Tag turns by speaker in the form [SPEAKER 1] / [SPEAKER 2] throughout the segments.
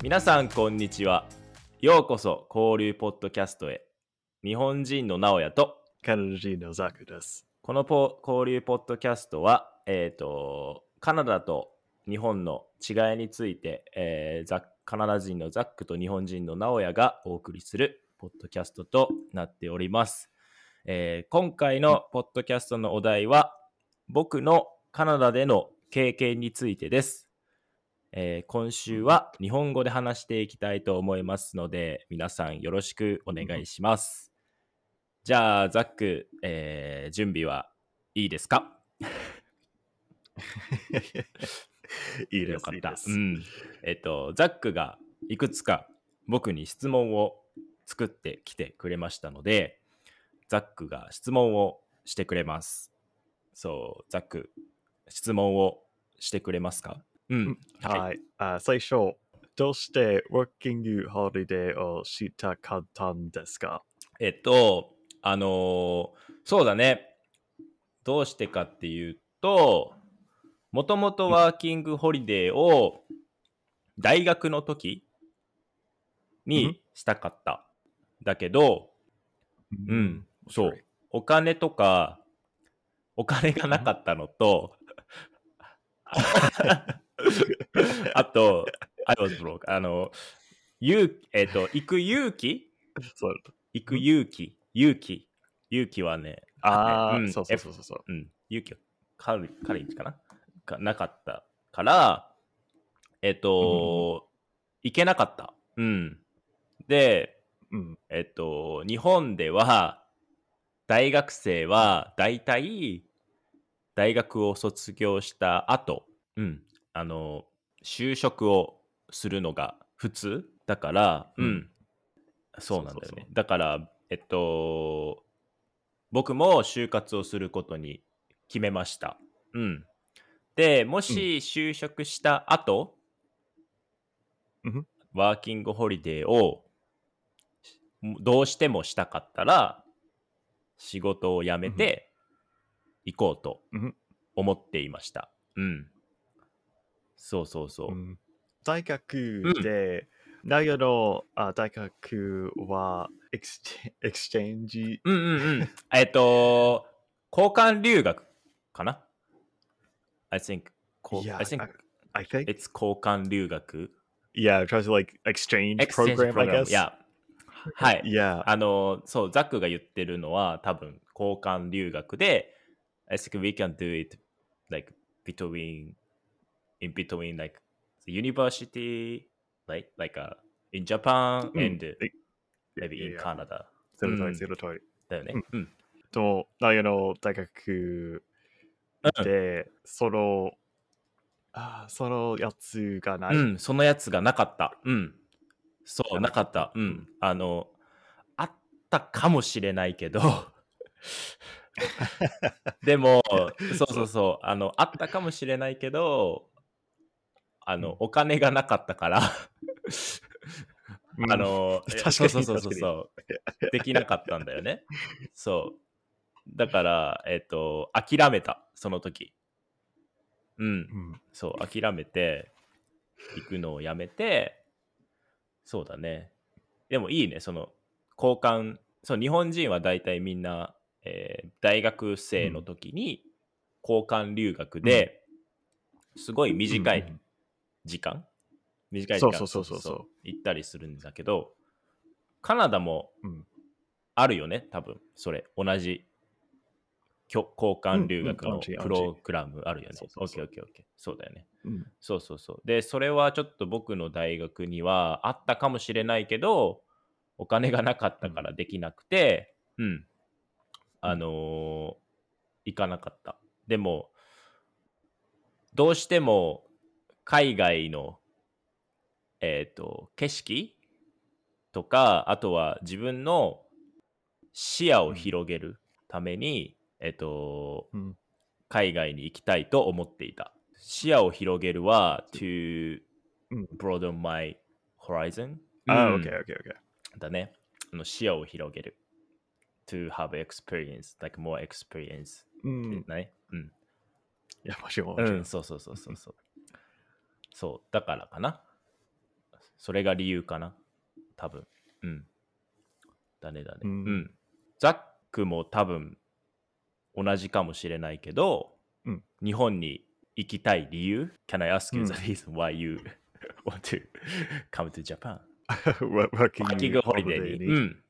[SPEAKER 1] 皆さんこんにちは。ようこそ交流ポッドキャストへ。日本人の直哉と。
[SPEAKER 2] カナダ人のザクです。
[SPEAKER 1] このポ交流ポッドキャストは、えー、とカナダと日本の違いについて、えーザカナダ人のザックと日本人の直哉がお送りするポッドキャストとなっております、えー今回のポッドキャストのお題は僕のカナダでの経験についてです、えー今週は日本語で話していきたいと思いますので皆さんよろしくお願いします、じゃあザック、えー準備はいいですか？
[SPEAKER 2] いいです。
[SPEAKER 1] よかった。
[SPEAKER 2] いい
[SPEAKER 1] うん。えっと、ザックがいくつか僕に質問を作ってきてくれましたので、ザックが質問をしてくれます。そう、ザック、質問をしてくれますか？うん。
[SPEAKER 2] はい。あ最初、どうしてワーキングホリデーをしたかったんですか？
[SPEAKER 1] えっと、あのーそうだね。どうしてかっていうと、もともとワーキングホリデーを大学の時
[SPEAKER 2] うん
[SPEAKER 1] にしたかった。だけど、うん、そう。お金とか、お金がなかったのと、あと、I was broke. あの、勇えっ、と、行く勇気？
[SPEAKER 2] そう。
[SPEAKER 1] 行く勇気、勇気、勇気はね、
[SPEAKER 2] ああ、
[SPEAKER 1] うん。
[SPEAKER 2] そうそうそう。そう。
[SPEAKER 1] う。ん、勇気はカレッジかな？がなかったから、えっ、と、行けなかった。うん。で、
[SPEAKER 2] うん。
[SPEAKER 1] えっと、日本では、大学生は大体、大学を卒業した後、うん、あの、就職をするのが普通だから、うん、
[SPEAKER 2] うん
[SPEAKER 1] そうなんだよね。だから、えっと、僕も就活をすることに決めました。うん。で、もし就職した後、
[SPEAKER 2] うん
[SPEAKER 1] ワーキングホリデーをどうしてもしたかったら、仕事を辞めて行こうと
[SPEAKER 2] うん
[SPEAKER 1] 思っていました。うん。そうそうそう。
[SPEAKER 2] うん大学で、ナヤのあ大学はエクスチェエクスチェンジ、
[SPEAKER 1] うんうんうん。えっと、交換留学かな ?I think,
[SPEAKER 2] Yeah,
[SPEAKER 1] I think
[SPEAKER 2] I think.
[SPEAKER 1] it's 交換留学
[SPEAKER 2] Yeah, tries to like exchange
[SPEAKER 1] exchange
[SPEAKER 2] program, I guess.
[SPEAKER 1] いや、はい。
[SPEAKER 2] Yeah.
[SPEAKER 1] あの、そう、ザックが言ってるのは多分交換留学で、I think we can do it like between, in between like the university, like, like uh, in Japan
[SPEAKER 2] うん
[SPEAKER 1] and
[SPEAKER 2] え
[SPEAKER 1] maybe
[SPEAKER 2] い
[SPEAKER 1] in
[SPEAKER 2] や
[SPEAKER 1] Canada.
[SPEAKER 2] ゼロ
[SPEAKER 1] うん
[SPEAKER 2] 通り、ゼロ通り。
[SPEAKER 1] だよね。
[SPEAKER 2] と、ナヤの大学で、その、あーそのやつがない。
[SPEAKER 1] うん、そのやつがなかった。うん。そう、な
[SPEAKER 2] なかった
[SPEAKER 1] かった。うん。あの、あったかもしれないけど、でも、そうそうそう、あの、あったかもしれないけど、あの、
[SPEAKER 2] うん
[SPEAKER 1] お金がなかったから、
[SPEAKER 2] うん
[SPEAKER 1] あの、
[SPEAKER 2] 確かに
[SPEAKER 1] そうそうそうそうそう、できなかったんだよね。そう。だから、えっ、と、諦めた、その時。うん。
[SPEAKER 2] うん
[SPEAKER 1] そう、諦めて、行くのをやめて、そうだね。でもいいね、その、交換、そう、日本人は大体みんな、えー大学生の時に交換留学で、すごい短い
[SPEAKER 2] うん
[SPEAKER 1] 時間、短い時間？
[SPEAKER 2] そうそうそうそう。
[SPEAKER 1] 行ったりするんだけど、カナダも
[SPEAKER 2] うん。
[SPEAKER 1] あるよね、多分、それ、同じ、交換留学のプログラムあるよね。
[SPEAKER 2] そうそうそう。
[SPEAKER 1] オッケーオッケーオッケー。そうだよね。
[SPEAKER 2] うん。
[SPEAKER 1] そうそうそう。で、それはちょっと僕の大学にはあったかもしれないけど、お金がなかったからできなくて、うん。あのー行かなかった。でも、どうしても海外の、えっ、と、景色とか、あとは自分の視野を広げるために、えっ、と、
[SPEAKER 2] うん
[SPEAKER 1] 海外に行きたいと思っていた。視野を広げるは to
[SPEAKER 2] うん
[SPEAKER 1] broaden my horizon。
[SPEAKER 2] あー、
[SPEAKER 1] うん
[SPEAKER 2] OK, OK, OK.
[SPEAKER 1] だね。あの視野を広げる。to have experience, like more experience
[SPEAKER 2] うん。
[SPEAKER 1] ね。うん。
[SPEAKER 2] いや、もちろん。もちろ
[SPEAKER 1] うん、そうそうそうそうそう。そう、だからかな。それが理由かな。多分。うん。だねだね。
[SPEAKER 2] う
[SPEAKER 1] うんん。ザックも多分同じかもしれないけど、
[SPEAKER 2] うん
[SPEAKER 1] 日本に行きたい理由 ?Can I ask you
[SPEAKER 2] うん
[SPEAKER 1] the reason why you want to come to Japan?
[SPEAKER 2] ワワーキ
[SPEAKER 1] ワーキングホリデーに。うん。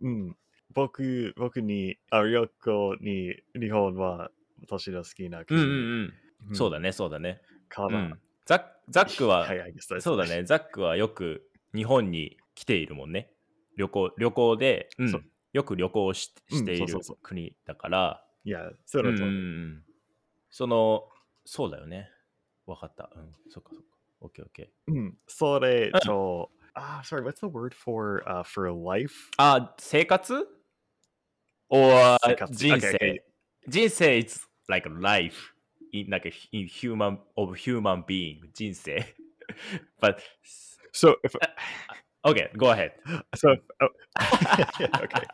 [SPEAKER 2] うん。僕、僕に、あ旅行に日本は私の好きな国
[SPEAKER 1] うんうんうん。そうだね、そうだね。
[SPEAKER 2] から、
[SPEAKER 1] うん、ザッザックは、そうだね、ザックはよく日本に来ているもんね。旅行旅行で、うんよく旅行し
[SPEAKER 2] うん
[SPEAKER 1] している国だから、
[SPEAKER 2] いや、それと、
[SPEAKER 1] うんうんうんその、そうだよね。わかった。うん、そっかそっか。オッケーオッケー。
[SPEAKER 2] うん、それと、あ、sorry, what's the word for, uh, for life?
[SPEAKER 1] あ、生活？or 人生.人生 is like life in like a in human of human being 人生。But
[SPEAKER 2] So, if,
[SPEAKER 1] okay go ahead.
[SPEAKER 2] So, oh, okay.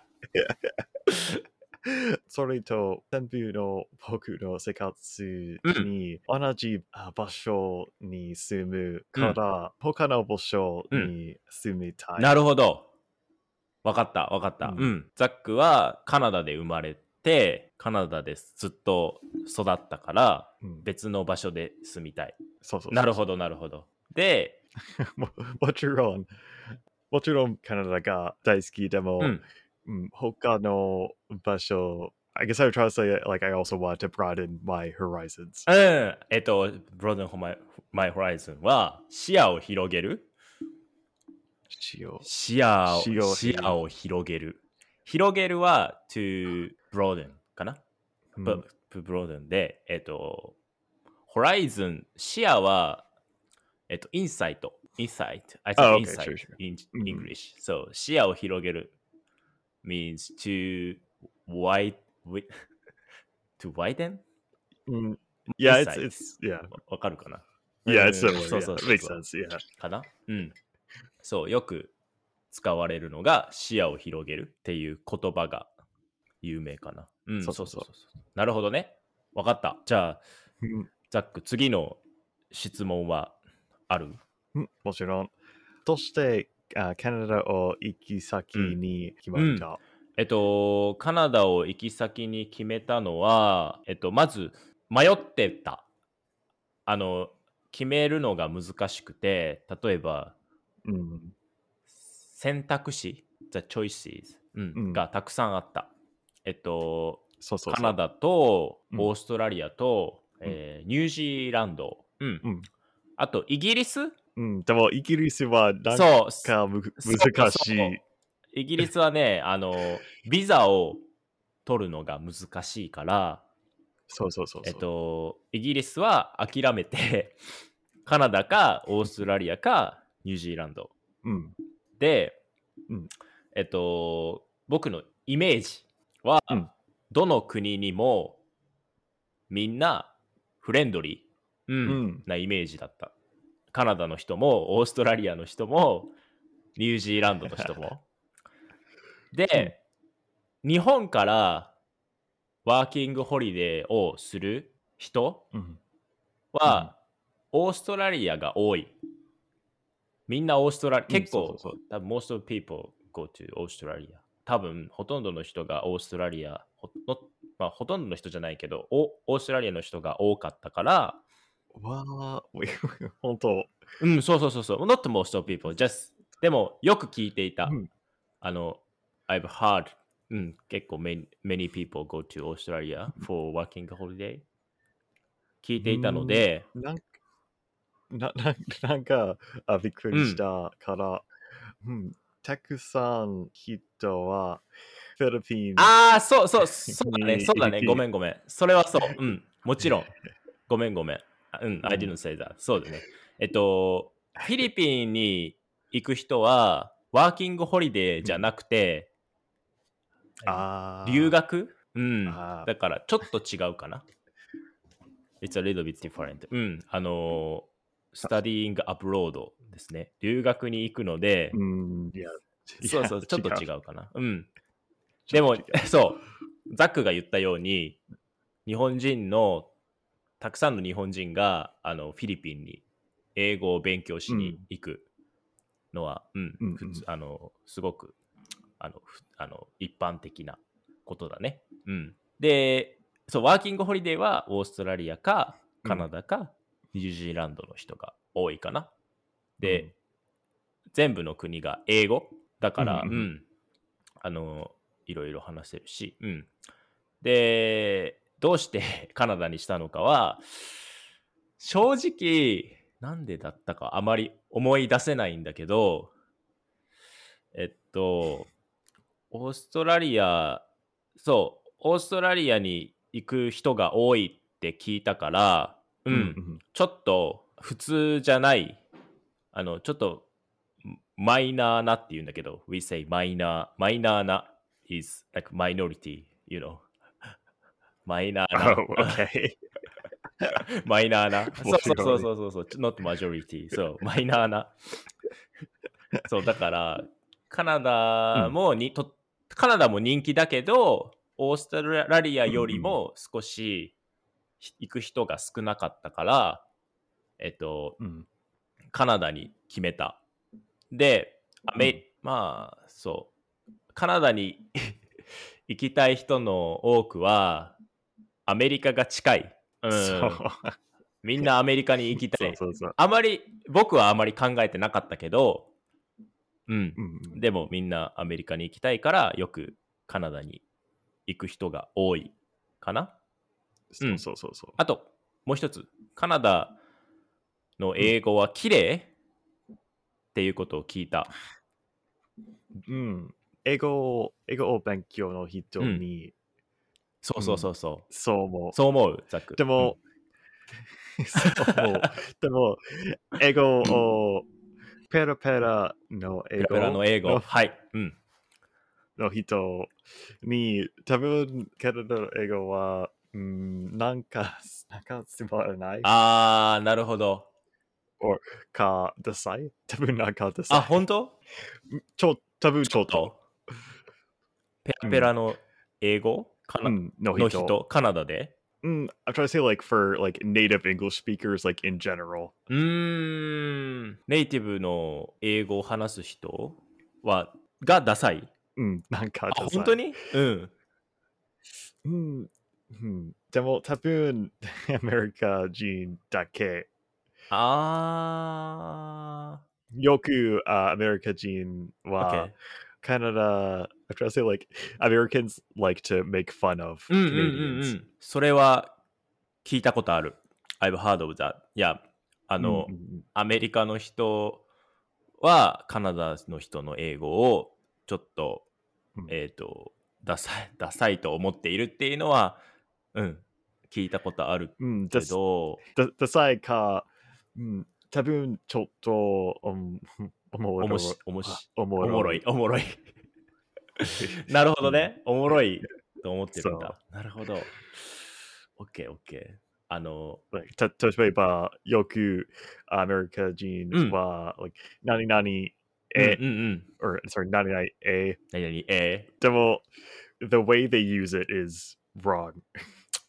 [SPEAKER 2] それと、全部の僕の生活に同じあ場所に住むから、他の場所に住みたい。
[SPEAKER 1] なるほど。わかったわかった、
[SPEAKER 2] うん。
[SPEAKER 1] うん。ザックはカナダで生まれてカナダでずっと育ったから
[SPEAKER 2] うん。
[SPEAKER 1] 別の場所で住みたい。
[SPEAKER 2] そうそう
[SPEAKER 1] なるほどなるほど。で
[SPEAKER 2] ももちろん、もちろんカナダが大好きでも、
[SPEAKER 1] うん。
[SPEAKER 2] うん他の場所、I guess I would try to say, like, I also want to broaden my horizons.
[SPEAKER 1] うん。えっと Broaden My, My Horizon は視野を広げる。視野を。
[SPEAKER 2] 視野を
[SPEAKER 1] 視野を広げる。広げるは to ブローデンかな、
[SPEAKER 2] うん、
[SPEAKER 1] ブ,ブローデンで、えっ、ー、と、ホライズン、視野は、えっ、ー、と、インサイト。インサイト？I said、
[SPEAKER 2] oh,
[SPEAKER 1] イ
[SPEAKER 2] ン
[SPEAKER 1] サ
[SPEAKER 2] イト。
[SPEAKER 1] In, English。そう、視野を広げる。means to wide, to widen?
[SPEAKER 2] Yeah, it's, it's, yeah.
[SPEAKER 1] わかるかな
[SPEAKER 2] ？Yeah, it's similar.
[SPEAKER 1] そうそう。
[SPEAKER 2] makes sense, yeah.
[SPEAKER 1] かな？うん。そう、よく使われるのが視野を広げるっていう言葉が有名かな。うん、
[SPEAKER 2] そそそ
[SPEAKER 1] そううそううそううなるほどね。わかった。じゃあ、
[SPEAKER 2] うん
[SPEAKER 1] ザック、次の質問はある？
[SPEAKER 2] うんもちろん。そして、あカナダを行き先に決まった？
[SPEAKER 1] えっと、カナダを行き先に決めたのは、えっと、まず迷ってた。あの、決めるのが難しくて、例えば、
[SPEAKER 2] うん。
[SPEAKER 1] 選択肢、the choices、うん
[SPEAKER 2] うん
[SPEAKER 1] がたくさんあった。えっと、
[SPEAKER 2] そうそうそう。
[SPEAKER 1] カナダと
[SPEAKER 2] うん。
[SPEAKER 1] オーストラリアと、
[SPEAKER 2] うん。
[SPEAKER 1] えーニュージーランド、うん。
[SPEAKER 2] うん。
[SPEAKER 1] あとイギリス？
[SPEAKER 2] うん、でも、イギリスはなんか難しい。
[SPEAKER 1] イギリスはね あのビザを取るのが難しいから
[SPEAKER 2] そうそうそうそう。
[SPEAKER 1] えっとイギリスは諦めて カナダかオーストラリアかニュージーランド。
[SPEAKER 2] うん。
[SPEAKER 1] で、
[SPEAKER 2] うん。
[SPEAKER 1] えっと僕のイメージは、
[SPEAKER 2] うん
[SPEAKER 1] どの国にもみんなフレンドリー、なイメージだった。カナダの人もオーストラリアの人もニュージーランドの人も。で、日本からワーキングホリデーをする人
[SPEAKER 2] うん。
[SPEAKER 1] は、オーストラリアが多い。みんなオーストラリア、結構、
[SPEAKER 2] そうそうそう
[SPEAKER 1] 多分 most of people go to オーストラリア。多分、ほとんどの人がオーストラリア、ほのまあ、ほとんどの人じゃないけど、おオーストラリアの人が多かったから、
[SPEAKER 2] わあ、本当。
[SPEAKER 1] うん、そうそうそうそう、not most of people, just でも、よく聞いていた。
[SPEAKER 2] うん。
[SPEAKER 1] あの、I've heard, うん、結構 many, many people go to Australia for working holiday 聞いていたので、
[SPEAKER 2] なんなななんかあびっくりしたから、うんたくさん人はフィリピン
[SPEAKER 1] ああ、そうそう、そうだね、
[SPEAKER 2] に
[SPEAKER 1] そうだね、ごめんごめん。それはそう、うん、もちろん。ごめんごめん。あうん、I didn't say that. そうだね。えっと、フィリピンに行く人は、ワーキングホリデーじゃなくて、
[SPEAKER 2] あー
[SPEAKER 1] 留学？うん。だから、ちょっと違うかな。It's a little bit different. うん。あの、studying abroad ですね。留学に行くので、
[SPEAKER 2] うんいや
[SPEAKER 1] そうそう、ちょっと違
[SPEAKER 2] う
[SPEAKER 1] うかな。うん。でも、そう、ザックが言ったように、日本人の、たくさんの日本人があのフィリピンに英語を勉強しに行く。のは、うん、
[SPEAKER 2] うんうん
[SPEAKER 1] あのすごくあのふあの一般的なことだね。うん、でそう、ワーキングホリデーはオーストラリアかカナダかニュージーランドの人が多いかな。で、
[SPEAKER 2] うん。
[SPEAKER 1] 全部の国が英語だから、うんん
[SPEAKER 2] ううん。
[SPEAKER 1] あのいろいろ話せるし、うん、でどうして カナダにしたのかは正直なんでだったかあまり思い出せないんだけどえっとオーストラリアそうオーストラリアに行く人が多いって聞いたから、うん
[SPEAKER 2] うん
[SPEAKER 1] ちょっと普通じゃないあのちょっとマイナーなって言うんだけど we say マイナーマイナーな is like minority you know マイナーな
[SPEAKER 2] Oh, okay.
[SPEAKER 1] マイナーな。そうそうそうそうそうそう、not majority。そう、マイナーな。そう、だから、カナダもに、とカナダも人気だけど、オーストラリアよりも少しひ行く人が少なかったから、えっと、
[SPEAKER 2] うん
[SPEAKER 1] カナダに決めた。で、アメまあ、そう。カナダに 行きたい人の多くは、アメリカが近い。うん、みんなアメリカに行きたい。
[SPEAKER 2] そうそうそう。
[SPEAKER 1] あまり、僕はあまり考えてなかったけど、うん。
[SPEAKER 2] うんうん
[SPEAKER 1] でもみんなアメリカに行きたいから、よくカナダに行く人が多いかな。
[SPEAKER 2] そうそうそうそう。
[SPEAKER 1] あと、もう一つ、カナダの英語は綺麗？っていうことを聞いた。
[SPEAKER 2] うん。英語、英語を勉強の人に、
[SPEAKER 1] そうそうそうそう。
[SPEAKER 2] そう思う。
[SPEAKER 1] そう思う、ザック。
[SPEAKER 2] でも、そう思う。でも、英語をペラペラの
[SPEAKER 1] うん、ペラ
[SPEAKER 2] 英語
[SPEAKER 1] ペラの英語。
[SPEAKER 2] の
[SPEAKER 1] はい。うん。
[SPEAKER 2] の人に、多分、カナダの英語は、うん、なんか、なんかつまらない
[SPEAKER 1] あー、なるほど。
[SPEAKER 2] か、ダサい？多分なんかダサい。
[SPEAKER 1] あ、本当？
[SPEAKER 2] ちょ、多分ちょっと。
[SPEAKER 1] と？ペラペラの英語、カナ
[SPEAKER 2] うん、の
[SPEAKER 1] の
[SPEAKER 2] 人？
[SPEAKER 1] 人、カナダで
[SPEAKER 2] ？Mm, I'm trying to say like for like native English speakers, like in general.
[SPEAKER 1] うーん。ネイティブの英語を話す人は、がダサい
[SPEAKER 2] ？Mm, なんか
[SPEAKER 1] あ、
[SPEAKER 2] ダサい
[SPEAKER 1] 本当に？うん。
[SPEAKER 2] うん、うん。でも多分アメリカ人だけ。
[SPEAKER 1] あ
[SPEAKER 2] よくあアメリカ人
[SPEAKER 1] ー。
[SPEAKER 2] は
[SPEAKER 1] OK。
[SPEAKER 2] カナダ、I'm trying to say like Americans like to make fun of
[SPEAKER 1] うんうんうんう
[SPEAKER 2] Canadians.
[SPEAKER 1] ん。それは聞いたことある。I've heard of that. いや、あの、
[SPEAKER 2] うんうんうん
[SPEAKER 1] アメリカの人はカナダの人の英語をちょっと、
[SPEAKER 2] うん
[SPEAKER 1] えっ、と、ダサい、ダサいと思っているっていうのは、うん、聞いたことある
[SPEAKER 2] うん、
[SPEAKER 1] け
[SPEAKER 2] だ
[SPEAKER 1] ど、
[SPEAKER 2] だダサいか、うん、多分ちょっと、うん、おもろ
[SPEAKER 1] おもし、おもろい、おもろい。なるほどね。おもろいと思ってるんだ。なるほど。オッケーオッケー。あの、
[SPEAKER 2] 例えば、よくアメリカ人は、like, 何々え、
[SPEAKER 1] うんうんうん。
[SPEAKER 2] or sorry, 何々え、
[SPEAKER 1] 何々、えー、
[SPEAKER 2] でも、the way they use it is wrong.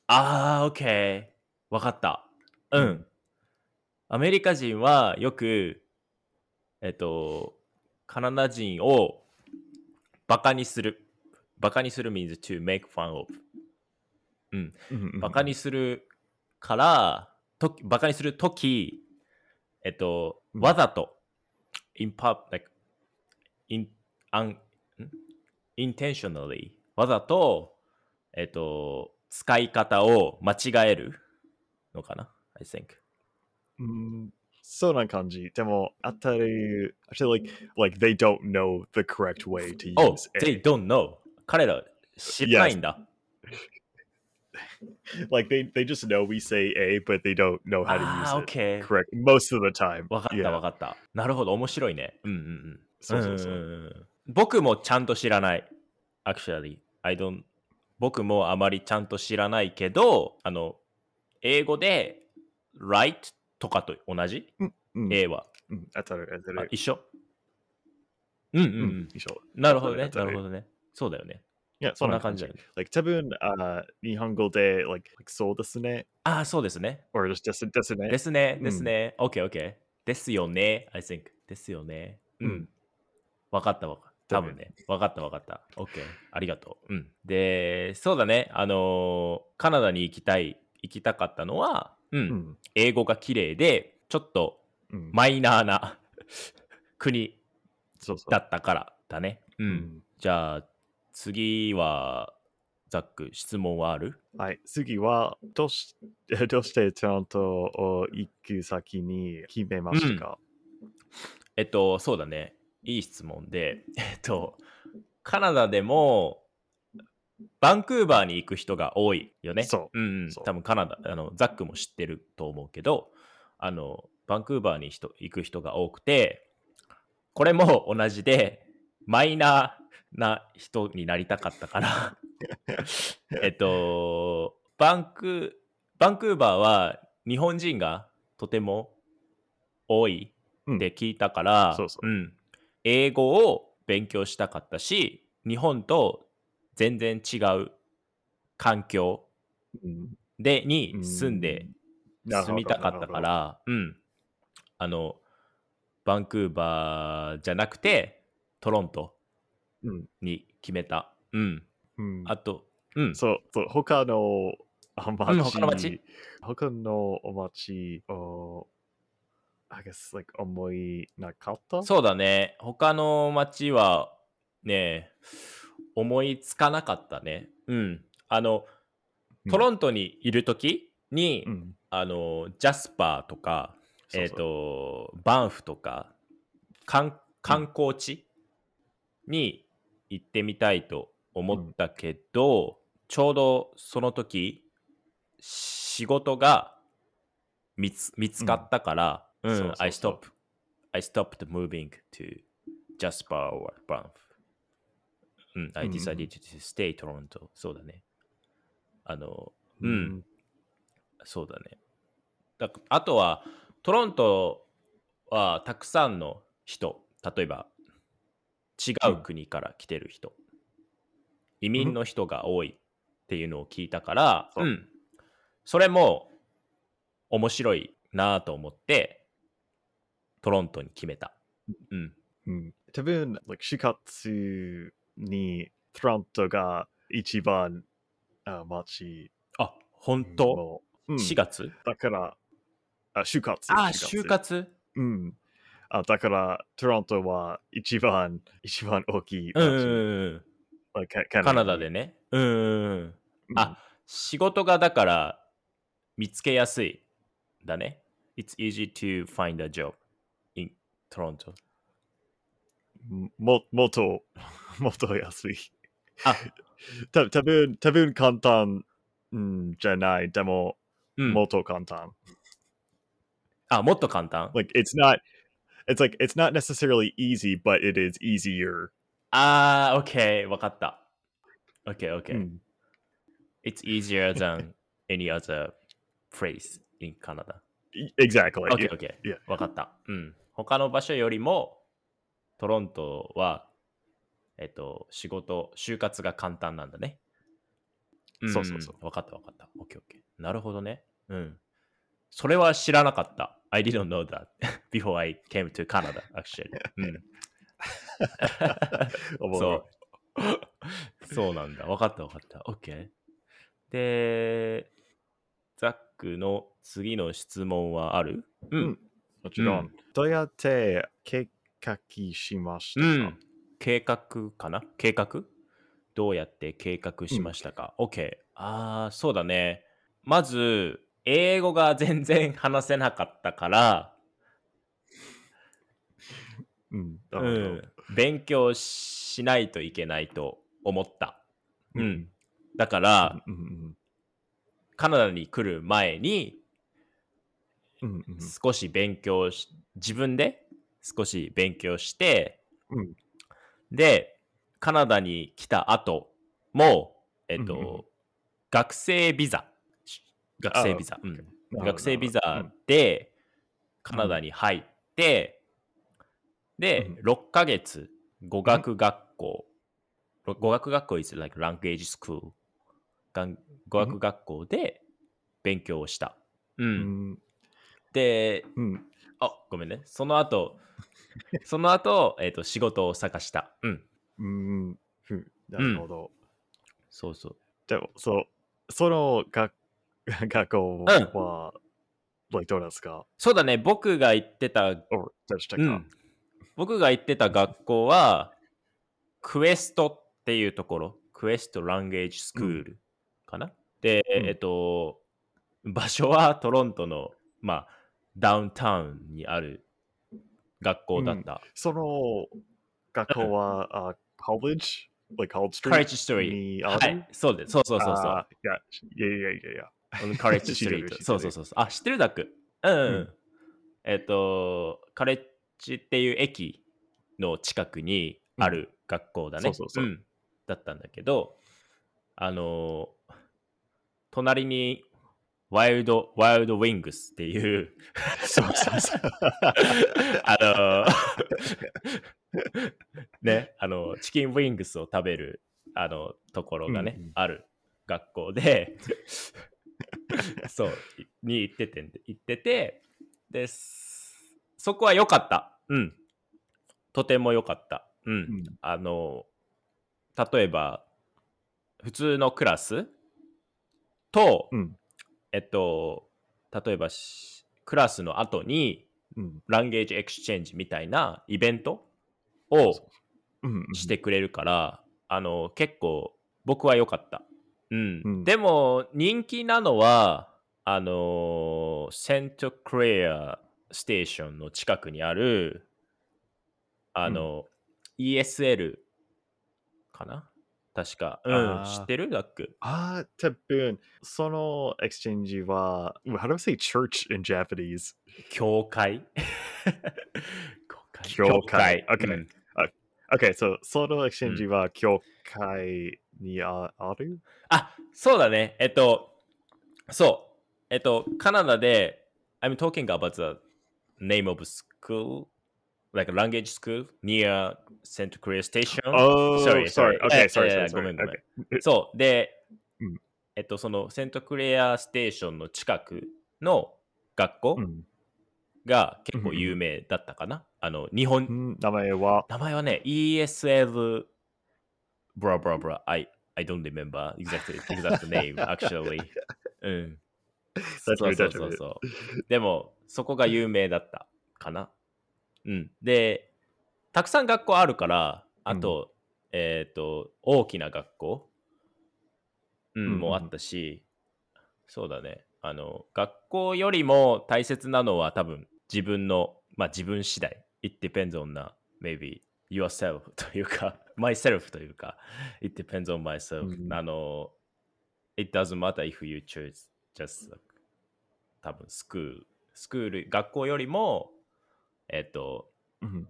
[SPEAKER 1] あー、オッケー。わかった。う
[SPEAKER 2] うん
[SPEAKER 1] ん。アメリカ人はよく、えっと、カナダ人をバカにする。バカにする means to make fun of。うん。バカにするから、とバカにするとき、えっと、
[SPEAKER 2] うん
[SPEAKER 1] わざと、in pub, like, in, un, ん？intentionally、わざと、えっと、使い方を間違えるのかな ?I think.
[SPEAKER 2] うんそんな感じ。でも、当たり、actually, like, like they don't know the correct way to
[SPEAKER 1] Oh,
[SPEAKER 2] use
[SPEAKER 1] they
[SPEAKER 2] A.
[SPEAKER 1] don't know. 彼ら知らないんだ。
[SPEAKER 2] Like, they, they just know we say A, but they don't know how to
[SPEAKER 1] ああ、
[SPEAKER 2] use it correct most of the time.
[SPEAKER 1] わかった.わかった。なるほど、面白いね。うんうんうん。
[SPEAKER 2] そうそうそう。
[SPEAKER 1] 僕もちゃんと知らない。Actually, I don't. 僕もあまりちゃんと知らないけど、あの、英語で right とかと同じ、
[SPEAKER 2] うん、
[SPEAKER 1] ?A は。
[SPEAKER 2] うん当たる、当たる。
[SPEAKER 1] あ一緒？うんうんう。
[SPEAKER 2] うんん、一緒。
[SPEAKER 1] なるほどね。なるほどね。そうだよね。
[SPEAKER 2] いや、
[SPEAKER 1] そんな感じだよね。
[SPEAKER 2] Like, 多分、あ日本語で、like, like そうですね。
[SPEAKER 1] ああ、そうですね。
[SPEAKER 2] or just ですですね。
[SPEAKER 1] ですね。
[SPEAKER 2] うん
[SPEAKER 1] ですね。OK, OK。ですよね。I think. ですよね。うん。
[SPEAKER 2] うん
[SPEAKER 1] わかったわかった。多分ね。わかったわかった。OK。ありがとう。うん。で、そうだね。あのーカナダに行きたい、行きたかったのは、うん。
[SPEAKER 2] うん。
[SPEAKER 1] 英語が綺麗で、ちょっと
[SPEAKER 2] うん。
[SPEAKER 1] マイナーな 国
[SPEAKER 2] そうそう。
[SPEAKER 1] だったからだね。うん。
[SPEAKER 2] うん
[SPEAKER 1] じゃあ、次は、ザック、質問はある？
[SPEAKER 2] はい。次は、どうし どうしてトロントを行く先に決めました？か、
[SPEAKER 1] えっと、そうだね。いい質問で、えっと、カナダでも、バンクーバーに行く人が多いよね。。
[SPEAKER 2] そう
[SPEAKER 1] ん、うん。
[SPEAKER 2] そう
[SPEAKER 1] 多分カナダ、あの、ザックも知ってると思うけど、あの、バンクーバーに人行く人が多くて、これも同じで、マイナーな人になりたかったから、えっと、バンク、バンクーバーは日本人がとても多いって聞いたから、
[SPEAKER 2] そうそう
[SPEAKER 1] うん英語を勉強したかったし、日本と全然違う環境
[SPEAKER 2] うん
[SPEAKER 1] でに住んで住みたかったから、うん。あの、バンクーバーじゃなくて、トロント
[SPEAKER 2] うん
[SPEAKER 1] に決めた。うん。
[SPEAKER 2] うん
[SPEAKER 1] あと、うん。
[SPEAKER 2] そうそう、他の町、
[SPEAKER 1] うん他の町
[SPEAKER 2] 他の町を、I guess, like, 思いなかった？
[SPEAKER 1] そうだね。他の町はね、思いつかなかったね。うん。あの、
[SPEAKER 2] うん
[SPEAKER 1] トロントにいるときに、
[SPEAKER 2] うん。
[SPEAKER 1] あの、ジャスパーとか、
[SPEAKER 2] そうそう
[SPEAKER 1] えっ、と、バンフとか、観観光地に行ってみたいと思ったけど、ちょうどその時、仕事が見つ見つかったから、うん、
[SPEAKER 2] そうそうそう
[SPEAKER 1] I stop, I stopped moving to Jasper or Banff. うん、I decided to stay Toronto. そうだね。あの、
[SPEAKER 2] う
[SPEAKER 1] うんん。そうだね。だあとは、トロントはたくさんの人、例えば違う国から来てる人、移民の人が多いっていうのを聞いたから、
[SPEAKER 2] う
[SPEAKER 1] ん、それも面白いなと思って、トロントに決めた。うん。
[SPEAKER 2] うん。多分、like, 4月にトロントが一番あ町
[SPEAKER 1] あ、本当、
[SPEAKER 2] もう、うん
[SPEAKER 1] ?4 月？
[SPEAKER 2] だから、あ、就活。
[SPEAKER 1] あ、
[SPEAKER 2] 4
[SPEAKER 1] 就活？
[SPEAKER 2] うん。あだから、トロントは一番、一番大きい町。
[SPEAKER 1] うんうん
[SPEAKER 2] カ
[SPEAKER 1] カナダでね。うんあ、仕事がだから見つけやすい。だね。It's easy to find a job Toronto.
[SPEAKER 2] も、もっと、もっと安い。
[SPEAKER 1] あ、
[SPEAKER 2] た多分、多分簡単、うん、じゃない。でも、
[SPEAKER 1] うん。
[SPEAKER 2] もっと簡単。
[SPEAKER 1] あ、もっと簡単
[SPEAKER 2] Like, it's not, it's like, it's not necessarily easy, but it is easier.
[SPEAKER 1] あー、OK。わかった。OK, OK.、
[SPEAKER 2] うん
[SPEAKER 1] It's easier than any other place in Canada.
[SPEAKER 2] E- Exactly.
[SPEAKER 1] OK,
[SPEAKER 2] yeah.
[SPEAKER 1] OK.
[SPEAKER 2] yeah.
[SPEAKER 1] わかった。うん。 他の場所よりも、トロントは、えっと、仕事、就活が簡単なんだね。
[SPEAKER 2] そうそうそう
[SPEAKER 1] わかったわかった。OK, OK. なるほどね。うん。それは知らなかった。I didn't know that before I came to Canada, actually. うん。そう。そうなんだ。わかったわかった。OK。で、ザックの次の質問はある？う
[SPEAKER 2] うん。もちろん。
[SPEAKER 1] うん
[SPEAKER 2] どうやって計画しました？か、
[SPEAKER 1] うん。計画かな？計画？どうやって計画しましたか、?OK。ああ、そうだね。まず、英語が全然話せなかったから、
[SPEAKER 2] うん。
[SPEAKER 1] 勉強しないといけないと思った。うん。だから、
[SPEAKER 2] うんうん
[SPEAKER 1] カナダに来る前に
[SPEAKER 2] うんうん。
[SPEAKER 1] 少し勉強し、自分で少し勉強して、
[SPEAKER 2] うん。
[SPEAKER 1] で、カナダに来た後も、えっと、
[SPEAKER 2] うんうん
[SPEAKER 1] 学生ビザ、学生ビザ、うん。学生ビザ
[SPEAKER 2] うん。
[SPEAKER 1] でカナダに入って、で、
[SPEAKER 2] うん。
[SPEAKER 1] 6ヶ月語学学校、ろ語学学校 is like language school 語学学校で勉強をした。う。
[SPEAKER 2] うんん
[SPEAKER 1] で、
[SPEAKER 2] うん。
[SPEAKER 1] あ、ごめんね。その後、その後、えっ、と、仕事を探した。うん。
[SPEAKER 2] うん、ふなるほど。
[SPEAKER 1] そうそう。
[SPEAKER 2] でも、そう、その学学校は、like どうですか？
[SPEAKER 1] そうだね、僕が行ってた、うん、僕が行ってた学校は、クエストっていうところ、クエストランゲージスクールかな、で、
[SPEAKER 2] うん。
[SPEAKER 1] えっと、場所はトロントの、まあ、ダウンタウンにある学校だった。
[SPEAKER 2] その学校は、あ college? Like college
[SPEAKER 1] カレッ
[SPEAKER 2] street?
[SPEAKER 1] ジストリート。
[SPEAKER 2] にある
[SPEAKER 1] はい、そうです。そうそうそうそう。
[SPEAKER 2] いや、いやいやいやいや。
[SPEAKER 1] カレッジストリート。そうそうそうそう。あ、知ってるダック。うん、えっ、と、カレッジっていう駅の近くにある学校だね。
[SPEAKER 2] そうそうそうん
[SPEAKER 1] だったんだけど、あのー隣にワイルド、ワイルドウィングスっていう、
[SPEAKER 2] そうそうそう。
[SPEAKER 1] あのーね、あの、チキンウィングスを食べる、あの、ところがね、
[SPEAKER 2] うんうん
[SPEAKER 1] ある学校で、そう、いに行ってて行ってて、で、すそこは良かった。うん。とても良かった。うん。
[SPEAKER 2] うん
[SPEAKER 1] あの、例えば、普通のクラスと、
[SPEAKER 2] うん
[SPEAKER 1] えっと、例えばし、クラスの後に、
[SPEAKER 2] うん。
[SPEAKER 1] language exchange みたいなイベントを
[SPEAKER 2] うんうん。
[SPEAKER 1] してくれるから、あの、結構僕は良かった。うん。
[SPEAKER 2] うん。
[SPEAKER 1] でも、人気なのは、あの、 St. Clair station の近くにある、あの、ESL かな？確か。うん。知ってる？ザック。
[SPEAKER 2] あー、多分、その exchange は、how do I say church in Japanese?
[SPEAKER 1] 教会？
[SPEAKER 2] 教会？OK
[SPEAKER 1] うん。
[SPEAKER 2] Okay, so そのエクスチェンジは教会にあある？
[SPEAKER 1] あ、そうだね。えっと、そう。えっと、カナダで、I'm talking about the name of school, like a language school near Santa Cruz Station.
[SPEAKER 2] Oh,
[SPEAKER 1] sorry, sorry.
[SPEAKER 2] sorry. Okay,
[SPEAKER 1] え
[SPEAKER 2] sorry,
[SPEAKER 1] え
[SPEAKER 2] sorry,
[SPEAKER 1] ごめ
[SPEAKER 2] sorry.
[SPEAKER 1] んごめん
[SPEAKER 2] Okay.
[SPEAKER 1] そう。で、
[SPEAKER 2] うん
[SPEAKER 1] えっと、そのセントクレアステーションの近くの学校
[SPEAKER 2] うん
[SPEAKER 1] が結構有名だったかな。あの、日本、
[SPEAKER 2] うん名前は、
[SPEAKER 1] 名前はね、ESL blah blah blah. I I don't remember exactly exact name actually. うん。そうそうそう。でも、そこが有名だったかな。うん。で、たくさん学校あるから、あと、えっ、と、大きな学校、うん、
[SPEAKER 2] うんうん
[SPEAKER 1] もあったし、そうだね。あの、学校よりも大切なのは多分自分の、まあ自分次第。It depends on the, maybe yourself というか、myself というか、It depends on myself、
[SPEAKER 2] うん
[SPEAKER 1] あの、It doesn't matter if you choose just 多分スクール、スクール、学校よりも、えっ、と、
[SPEAKER 2] うん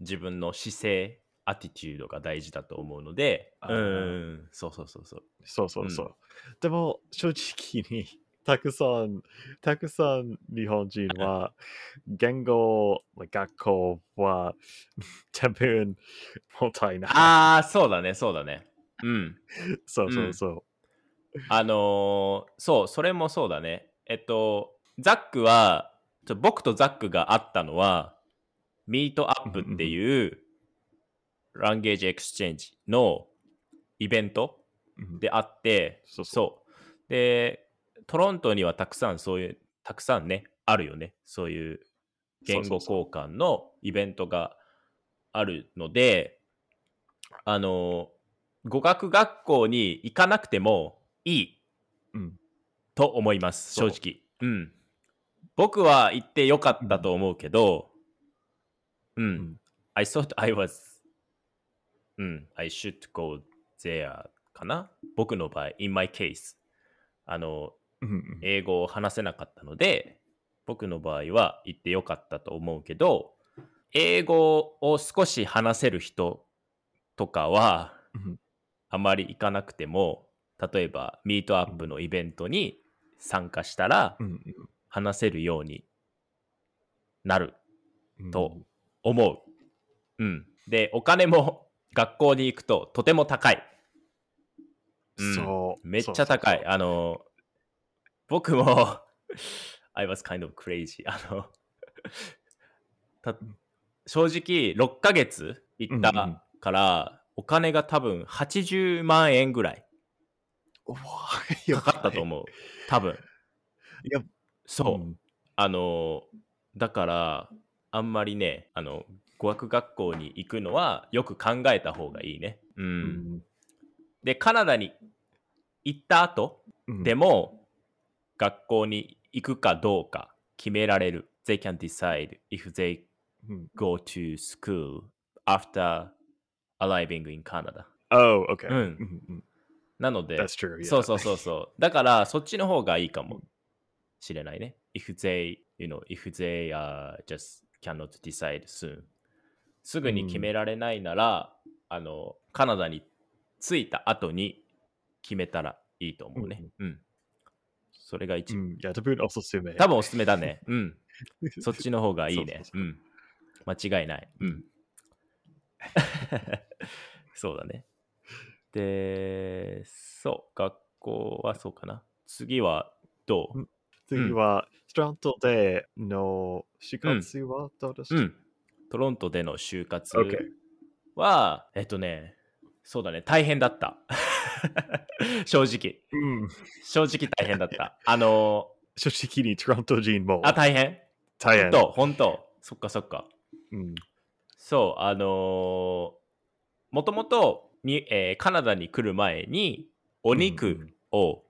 [SPEAKER 1] 自分の姿勢、アティチュードが大事だと思うので、うん、そうそうそうそう。
[SPEAKER 2] そうそうそう。でも、正直に、たくさん、たくさん日本人は、言語、学校は、多分、もったいない。
[SPEAKER 1] ああ、そうだね、そうだね。うん。
[SPEAKER 2] そうそうそう。
[SPEAKER 1] あのーそう、それもそうだね。えっと、ザックは、僕とザックが会ったのは、ミートアップっていう、language exchange のイベント
[SPEAKER 2] うん
[SPEAKER 1] であって、
[SPEAKER 2] そう。
[SPEAKER 1] で、トロントにはたくさんそういう、たくさんね、あるよね。そういう言語交換のイベントがあるので、あの、語学学校に行かなくてもいい
[SPEAKER 2] うん
[SPEAKER 1] と思います、正直。うん。僕は行ってよかったと思うけど、うん。
[SPEAKER 2] ん。
[SPEAKER 1] I thought I was, うん、I should go there かな？僕の場合、in my case。あの、英語を話せなかったので、僕の場合は行ってよかったと思うけど、英語を少し話せる人とかは、
[SPEAKER 2] うん。
[SPEAKER 1] あまり行かなくても、例えばミートアップのイベントに参加したら
[SPEAKER 2] うん
[SPEAKER 1] 話せるようになる
[SPEAKER 2] うん。
[SPEAKER 1] と思う。うん。で、お金も 学校に行くととても高い。うん
[SPEAKER 2] そう。
[SPEAKER 1] めっちゃ高い。
[SPEAKER 2] そう
[SPEAKER 1] あの、僕も I was kind of crazy. あの、た正直6ヶ月行ったから、お金が多分80万円ぐらい
[SPEAKER 2] わ
[SPEAKER 1] かかったと思う。多分。
[SPEAKER 2] いや、
[SPEAKER 1] そう。
[SPEAKER 2] ん
[SPEAKER 1] あの、だから、あんまりね、あの、語学学校に行くのはよく考えた方がいいね。うん。
[SPEAKER 2] うん
[SPEAKER 1] で、カナダに行った後
[SPEAKER 2] うん
[SPEAKER 1] でも、学校に行くかどうか決められる。They can decide if they
[SPEAKER 2] うん
[SPEAKER 1] go to school after arriving in Canada.
[SPEAKER 2] Oh, okay.
[SPEAKER 1] うんなので、
[SPEAKER 2] That's true. Yeah.
[SPEAKER 1] そうそうそうそう。だから、そっちの方がいいかもしれないね。If they, you know, if they、uh, just cannot decide soon. すぐに決められないなら、あの、カナダに着いた後に決めたらいいと思うね。うん。それが一番。
[SPEAKER 2] うん。いや、多分おすすめ。
[SPEAKER 1] 多分おすすめだね。うん。そっちの方がいいね。
[SPEAKER 2] そうそう
[SPEAKER 1] うん。間違いない。うん。そうだね。で、そう、学校はそうかな。次はどう？
[SPEAKER 2] 次は、ストラントでの就活はどうですか
[SPEAKER 1] うん。トロントでの就活は、えっとね、そうだね、大変だった。正直。
[SPEAKER 2] うん。
[SPEAKER 1] 正直大変だった。あの
[SPEAKER 2] 正直にトラント人も
[SPEAKER 1] ー、あ、大変？
[SPEAKER 2] 大変。
[SPEAKER 1] 本当、本当？そっかそっか。
[SPEAKER 2] うん。
[SPEAKER 1] そう、あのーもともとに、えーカナダに来る前に、お
[SPEAKER 2] うん
[SPEAKER 1] 肉を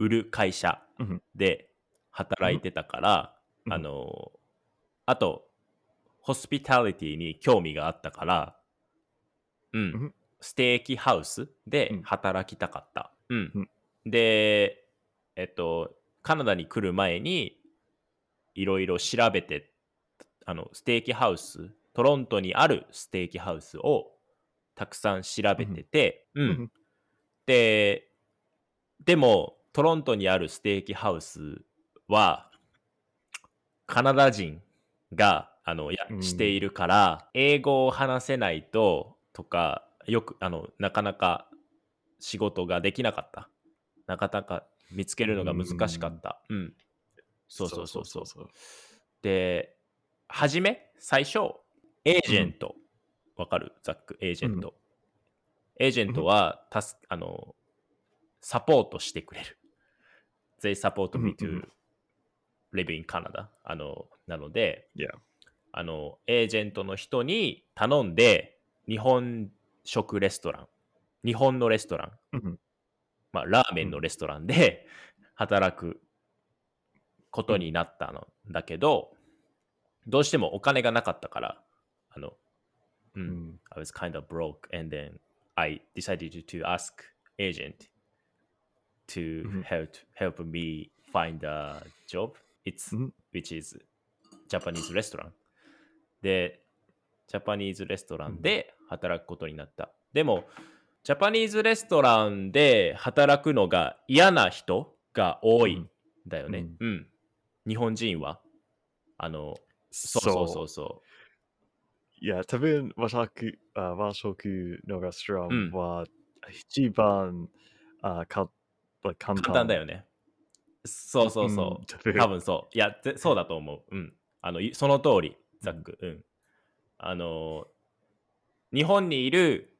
[SPEAKER 1] 売る会社
[SPEAKER 2] うん
[SPEAKER 1] で働いてたから、
[SPEAKER 2] うん
[SPEAKER 1] あのーあと、ホスピタリティに興味があったから、うん、
[SPEAKER 2] うん
[SPEAKER 1] ステーキハウスで
[SPEAKER 2] うん
[SPEAKER 1] 働きたかった。うん。
[SPEAKER 2] うん
[SPEAKER 1] で、えっと、カナダに来る前に、いろいろ調べて、あの、ステーキハウス、トロントにあるステーキハウスをたくさん調べてて、うん。
[SPEAKER 2] うん
[SPEAKER 1] で、でも、トロントにあるステーキハウスは、カナダ人が、あの、や
[SPEAKER 2] うん
[SPEAKER 1] しているから、英語を話せないと、とか、よく、あの、なかなか仕事ができなかった。なかなか見つけるのが難しかった。うん。そうそうそうそう。
[SPEAKER 2] そう。
[SPEAKER 1] で、はじめ、最初、エージェント、わ、かる？ザック、エージェント。エージェントは、たす、あの、サポートしてくれる。They support me
[SPEAKER 2] うんう
[SPEAKER 1] to
[SPEAKER 2] ん
[SPEAKER 1] live in Canada. あの、なので、
[SPEAKER 2] Yeah.
[SPEAKER 1] あの、エージェントの人に頼んで、日本食レストラン、日本のレストラン、
[SPEAKER 2] うん。
[SPEAKER 1] まあ、ラーメンのレストランで働くことになったのだけど、どうしてもお金がなかったから、あの、う、
[SPEAKER 2] うんん。
[SPEAKER 1] I was kind of broke and then I decided to ask agent to
[SPEAKER 2] うん。
[SPEAKER 1] help help me find a job. It's
[SPEAKER 2] うん
[SPEAKER 1] which is Japanese restaurant. で、ジャパニーズレストランで働くことになった。でも、ジャパニーズレストランで働くのが嫌な人が多いんだよね。うん。日本人は。あの、そうそうそうそ
[SPEAKER 2] いや、多分和食あ和食のレストラ
[SPEAKER 1] うん
[SPEAKER 2] ンは一番、あか簡
[SPEAKER 1] う。
[SPEAKER 2] 単
[SPEAKER 1] 簡単だよね。そうそうそう。
[SPEAKER 2] うん
[SPEAKER 1] 多分そう。いや、ぜそうだと思う。うん。あの、いその通り、ザック。うん。あの、日本にいる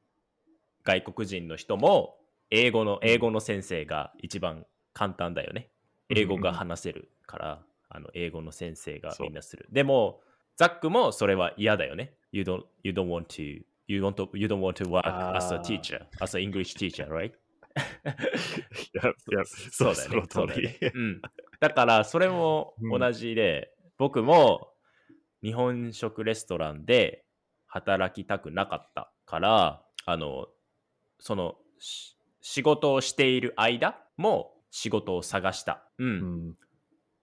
[SPEAKER 1] 外国人の人も、英語の、英語の先生が一番簡単だよね。英語が話せるから、あの、英語の先生がみんなする。でも、ザックもそれは嫌だよね。You don't, you don't want to, you want to, you don't want to work as a teacher, as an English teacher, right?
[SPEAKER 2] い や、いや、
[SPEAKER 1] そうだよね。
[SPEAKER 2] その通り
[SPEAKER 1] だよね。うん。だから、それも
[SPEAKER 2] うん
[SPEAKER 1] 同じで、僕も日本食レストランで働きたくなかったから、あの、その、し仕事をしている間も仕事を探した。うん。
[SPEAKER 2] うん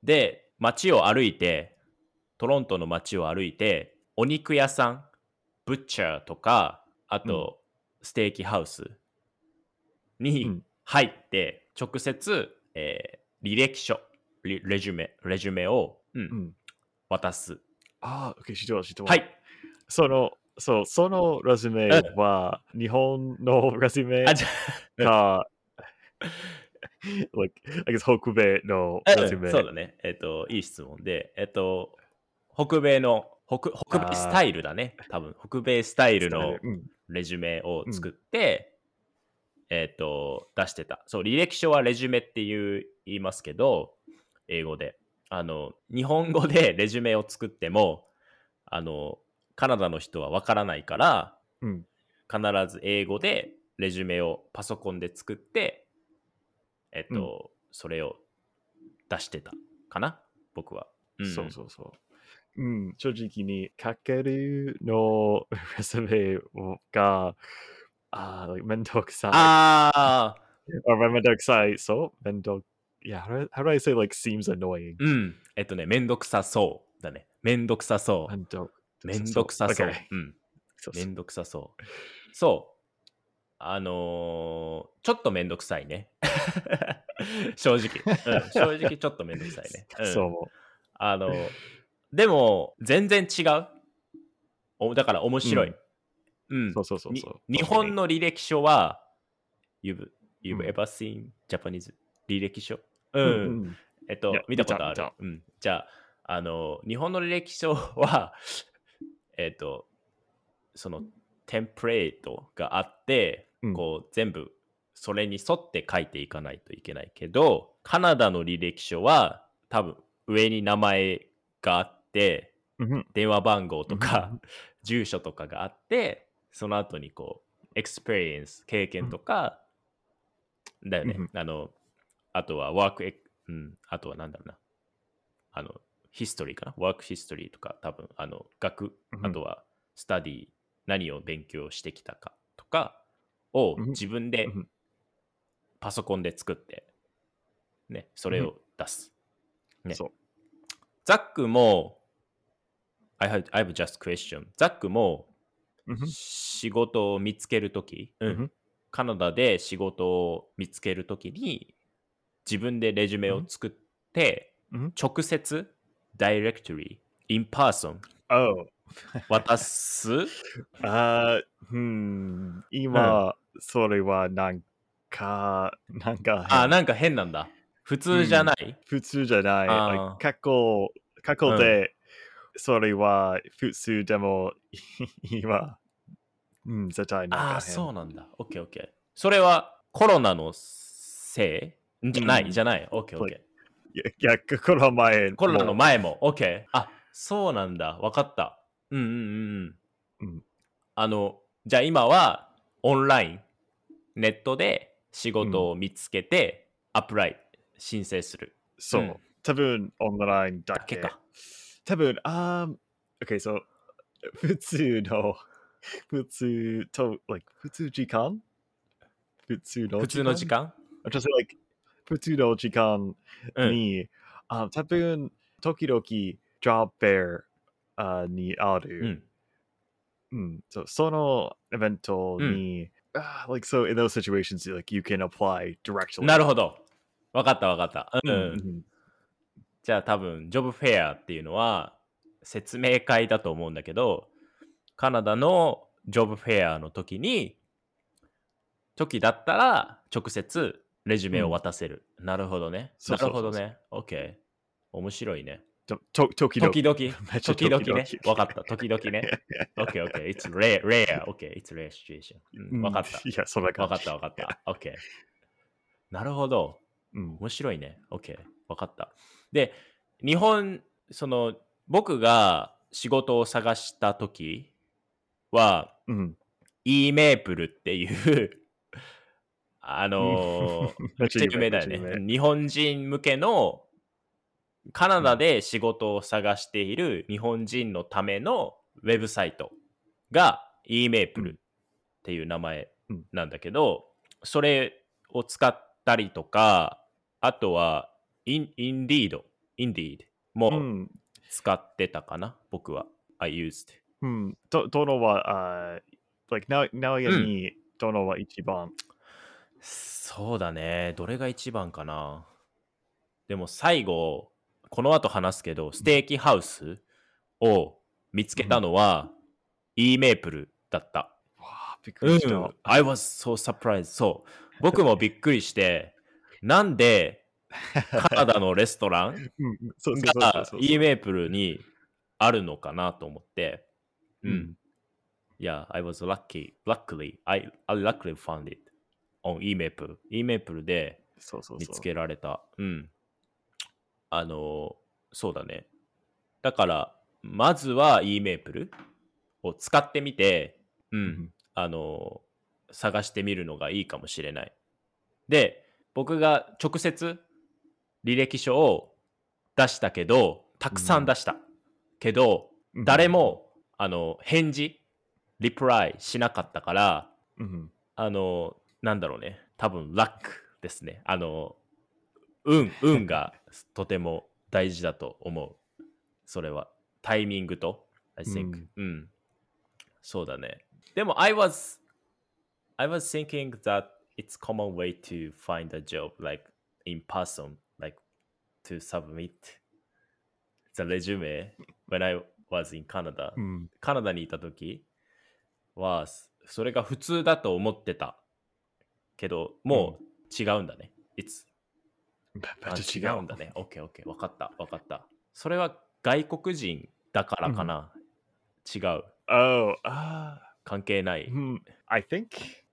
[SPEAKER 1] で、街を歩いて、トロントの街を歩いて、お肉屋さん、ブッチャーとか、あと、ステーキハウス
[SPEAKER 2] う
[SPEAKER 1] に
[SPEAKER 2] ん
[SPEAKER 1] 入って、直接、えー履歴書、レレジュメ、レジュメを、うん
[SPEAKER 2] うん
[SPEAKER 1] 渡す。
[SPEAKER 2] ああ、OK、知ってます、知ってます。
[SPEAKER 1] はい。
[SPEAKER 2] その、そう、そのレズメは、日本のレズメ
[SPEAKER 1] あ、じゃ
[SPEAKER 2] か、like, I guess 北米の
[SPEAKER 1] あ
[SPEAKER 2] レズメ。
[SPEAKER 1] そうだね。えっ、と、いい質問で、えっ、と、北米の北北米スタイルだね。多分北米スタイルの
[SPEAKER 2] うん。
[SPEAKER 1] レジュメを作って、えっ、と、出してた。そう、履歴書はレジュメっていう言いますけど、英語で。あの、日本語で レジュメを作っても、あの、カナダの人はわからないから、
[SPEAKER 2] うん。
[SPEAKER 1] 必ず英語でレジュメをパソコンで作って、えっ、と、それを出してたかな？僕は。ん
[SPEAKER 2] そうそうそう。うん、正直に書けるの レスメが、あー、めんどくさい。
[SPEAKER 1] ああ、
[SPEAKER 2] あ、めんどくさい。そうめんどく Yeah, how do, how do I say like seems annoying?
[SPEAKER 1] うん。えっとね、めんどくさそうだね。めんどくさそう。
[SPEAKER 2] めんど
[SPEAKER 1] めんどくさそう。
[SPEAKER 2] Okay
[SPEAKER 1] うん。
[SPEAKER 2] そうそう
[SPEAKER 1] めんどくさそう。そう。あのーちょっとめんどくさいね。正直、うん。正直ちょっとめんどくさいね。うん
[SPEAKER 2] そう。
[SPEAKER 1] あの、でも、全然違う。おだから面白い。うん。
[SPEAKER 2] そうそうそう
[SPEAKER 1] に
[SPEAKER 2] そう。
[SPEAKER 1] 日本の履歴書は、You've,
[SPEAKER 2] う
[SPEAKER 1] you've
[SPEAKER 2] ん。
[SPEAKER 1] ever seen Japanese 履歴書？う。
[SPEAKER 2] うん。んうん。
[SPEAKER 1] えっと見たことある？うん。じゃあ、あの、日本の履歴書は、えっと、その、テンプレートがあって、
[SPEAKER 2] うん。
[SPEAKER 1] こう、全部、それに沿って書いていかないといけないけど、カナダの履歴書は、多分、上に名前があって、
[SPEAKER 2] うん。
[SPEAKER 1] 電話番号とか、
[SPEAKER 2] うん。
[SPEAKER 1] 住所とかがあって、その後にこう、 experience、経験とか、だよね。
[SPEAKER 2] うん
[SPEAKER 1] あの、あとは work e-、うん、あとはなんだろうな。あの、 history かな？ work history とか、多分、あの、学、
[SPEAKER 2] うん
[SPEAKER 1] あとは study、何を勉強してきたかとかを
[SPEAKER 2] うん
[SPEAKER 1] 自分で
[SPEAKER 2] うん
[SPEAKER 1] パソコンで作って、ね、それを出す。ね
[SPEAKER 2] そう。
[SPEAKER 1] ザックも、I have, I have just question. ザックも
[SPEAKER 2] うん
[SPEAKER 1] 仕事を見つけるとき、うん。
[SPEAKER 2] うん。
[SPEAKER 1] カナダで仕事を見つけるときに自分でレジュメを作って、
[SPEAKER 2] うん。
[SPEAKER 1] 直接、 directly, in person
[SPEAKER 2] Oh.
[SPEAKER 1] 渡す？
[SPEAKER 2] あー、うん。今、それはなんか、なんか変、
[SPEAKER 1] あ、なんか変なんだ。普通じゃない、
[SPEAKER 2] 普通じゃない。過去、過去で、それは普通でも、今、うん、絶対なんか変。
[SPEAKER 1] ああ、そうなんだ。オッケーオッケー。それはコロナのせい？じゃない、
[SPEAKER 2] うん
[SPEAKER 1] じゃない？オッケーオッケー。
[SPEAKER 2] いや、コロナ前
[SPEAKER 1] コロナの
[SPEAKER 2] も？
[SPEAKER 1] 前も、OK。あ、そうなんだ。わかった。うんうんうんうん。
[SPEAKER 2] うん
[SPEAKER 1] あの、じゃあ今はオンライン、ネットで仕事を見つけて、アプライ、申請する。
[SPEAKER 2] そう、
[SPEAKER 1] うん
[SPEAKER 2] 多分オンラインだけ。
[SPEAKER 1] だけか。
[SPEAKER 2] 多分、あー、OK、そう、普通の、普通と、like、普通時間？普通の
[SPEAKER 1] 普通の時間
[SPEAKER 2] ？Just like 普通の時間
[SPEAKER 1] うん。
[SPEAKER 2] に、あ多分、時々、job fair あにあ
[SPEAKER 1] う
[SPEAKER 2] る。
[SPEAKER 1] ん。
[SPEAKER 2] うん、そうそのイベントに、あ like so in those situations, like you can apply directly.
[SPEAKER 1] なるほど。わかったわかった。う。
[SPEAKER 2] うんん
[SPEAKER 1] じゃあ多分、ジョブフェアっていうのは説明会だと思うんだけど、カナダのジョブフェアの時に、時だったら直接レジュメを渡せる。なるほどね。なるほどね。OK。面白いね。
[SPEAKER 2] とと時々
[SPEAKER 1] 時々、時々ね
[SPEAKER 2] 時。々
[SPEAKER 1] わかった。時々ね。OK, OK. It's rare, rare. OK, it's rare situation. うんわかった。
[SPEAKER 2] いや、それ
[SPEAKER 1] わかったわかった。OK。なるほど。
[SPEAKER 2] うん。
[SPEAKER 1] 面白いね。OK。わかった。で、日本、その、僕が仕事を探した時は、
[SPEAKER 2] うん。
[SPEAKER 1] e メープルっていう、あのー、有名だよね。日本人向けのカナダで仕事を探している日本人のためのウェブサイトが e メープルっていう名前なんだけど、それを使ったりとか、あとはイン、インディード、インディード
[SPEAKER 2] う
[SPEAKER 1] も
[SPEAKER 2] ん。
[SPEAKER 1] 使ってたかな、僕は。I used.
[SPEAKER 2] うん。ど、どのは、あ、like、な、なやに、どのは一番
[SPEAKER 1] そうだね。どれが一番かな？でも最後、この後話すけど、ステーキハウスを見つけたのは、e メープルだった。
[SPEAKER 2] わあ、びっくりした。
[SPEAKER 1] うん。I was so surprised. そう。僕もびっくりして、なんで カナダのレストランが e メープルにあるのかなと思って、うん。
[SPEAKER 2] うん。
[SPEAKER 1] Yeah, I was lucky. Luckily, I, I luckily found it on eMaple. eMaple で
[SPEAKER 2] そうそうそう。
[SPEAKER 1] 見つけられた。うん。あの、そうだね。だから、まずは eMaple を使ってみて、うん。
[SPEAKER 2] うん
[SPEAKER 1] あの、探してみるのがいいかもしれない。で、僕が直接履歴書を出したけど、たくさん出した。けど、
[SPEAKER 2] うん
[SPEAKER 1] 誰も、あの、返事、リプライしなかったから、
[SPEAKER 2] うん。
[SPEAKER 1] あの、なんだろうね。多分、ラックですね。あの、運、運がとても大事だと思う。それは。タイミングと、I think。うん。そうだね。でも、I was, I was thinking that it's common way to find a job, like in person, to submit the resume when I was in Canada.
[SPEAKER 2] うん。
[SPEAKER 1] カナダにいた時はそれが普通だと思ってたけどもう違うんだね。いつ
[SPEAKER 2] め
[SPEAKER 1] あ
[SPEAKER 2] っちゃ違うん
[SPEAKER 1] だね。OK、OK。わかった、わかった。それは外国人だからかな、違う。
[SPEAKER 2] Oh, ah.
[SPEAKER 1] 関係ない。
[SPEAKER 2] Hmm, I think.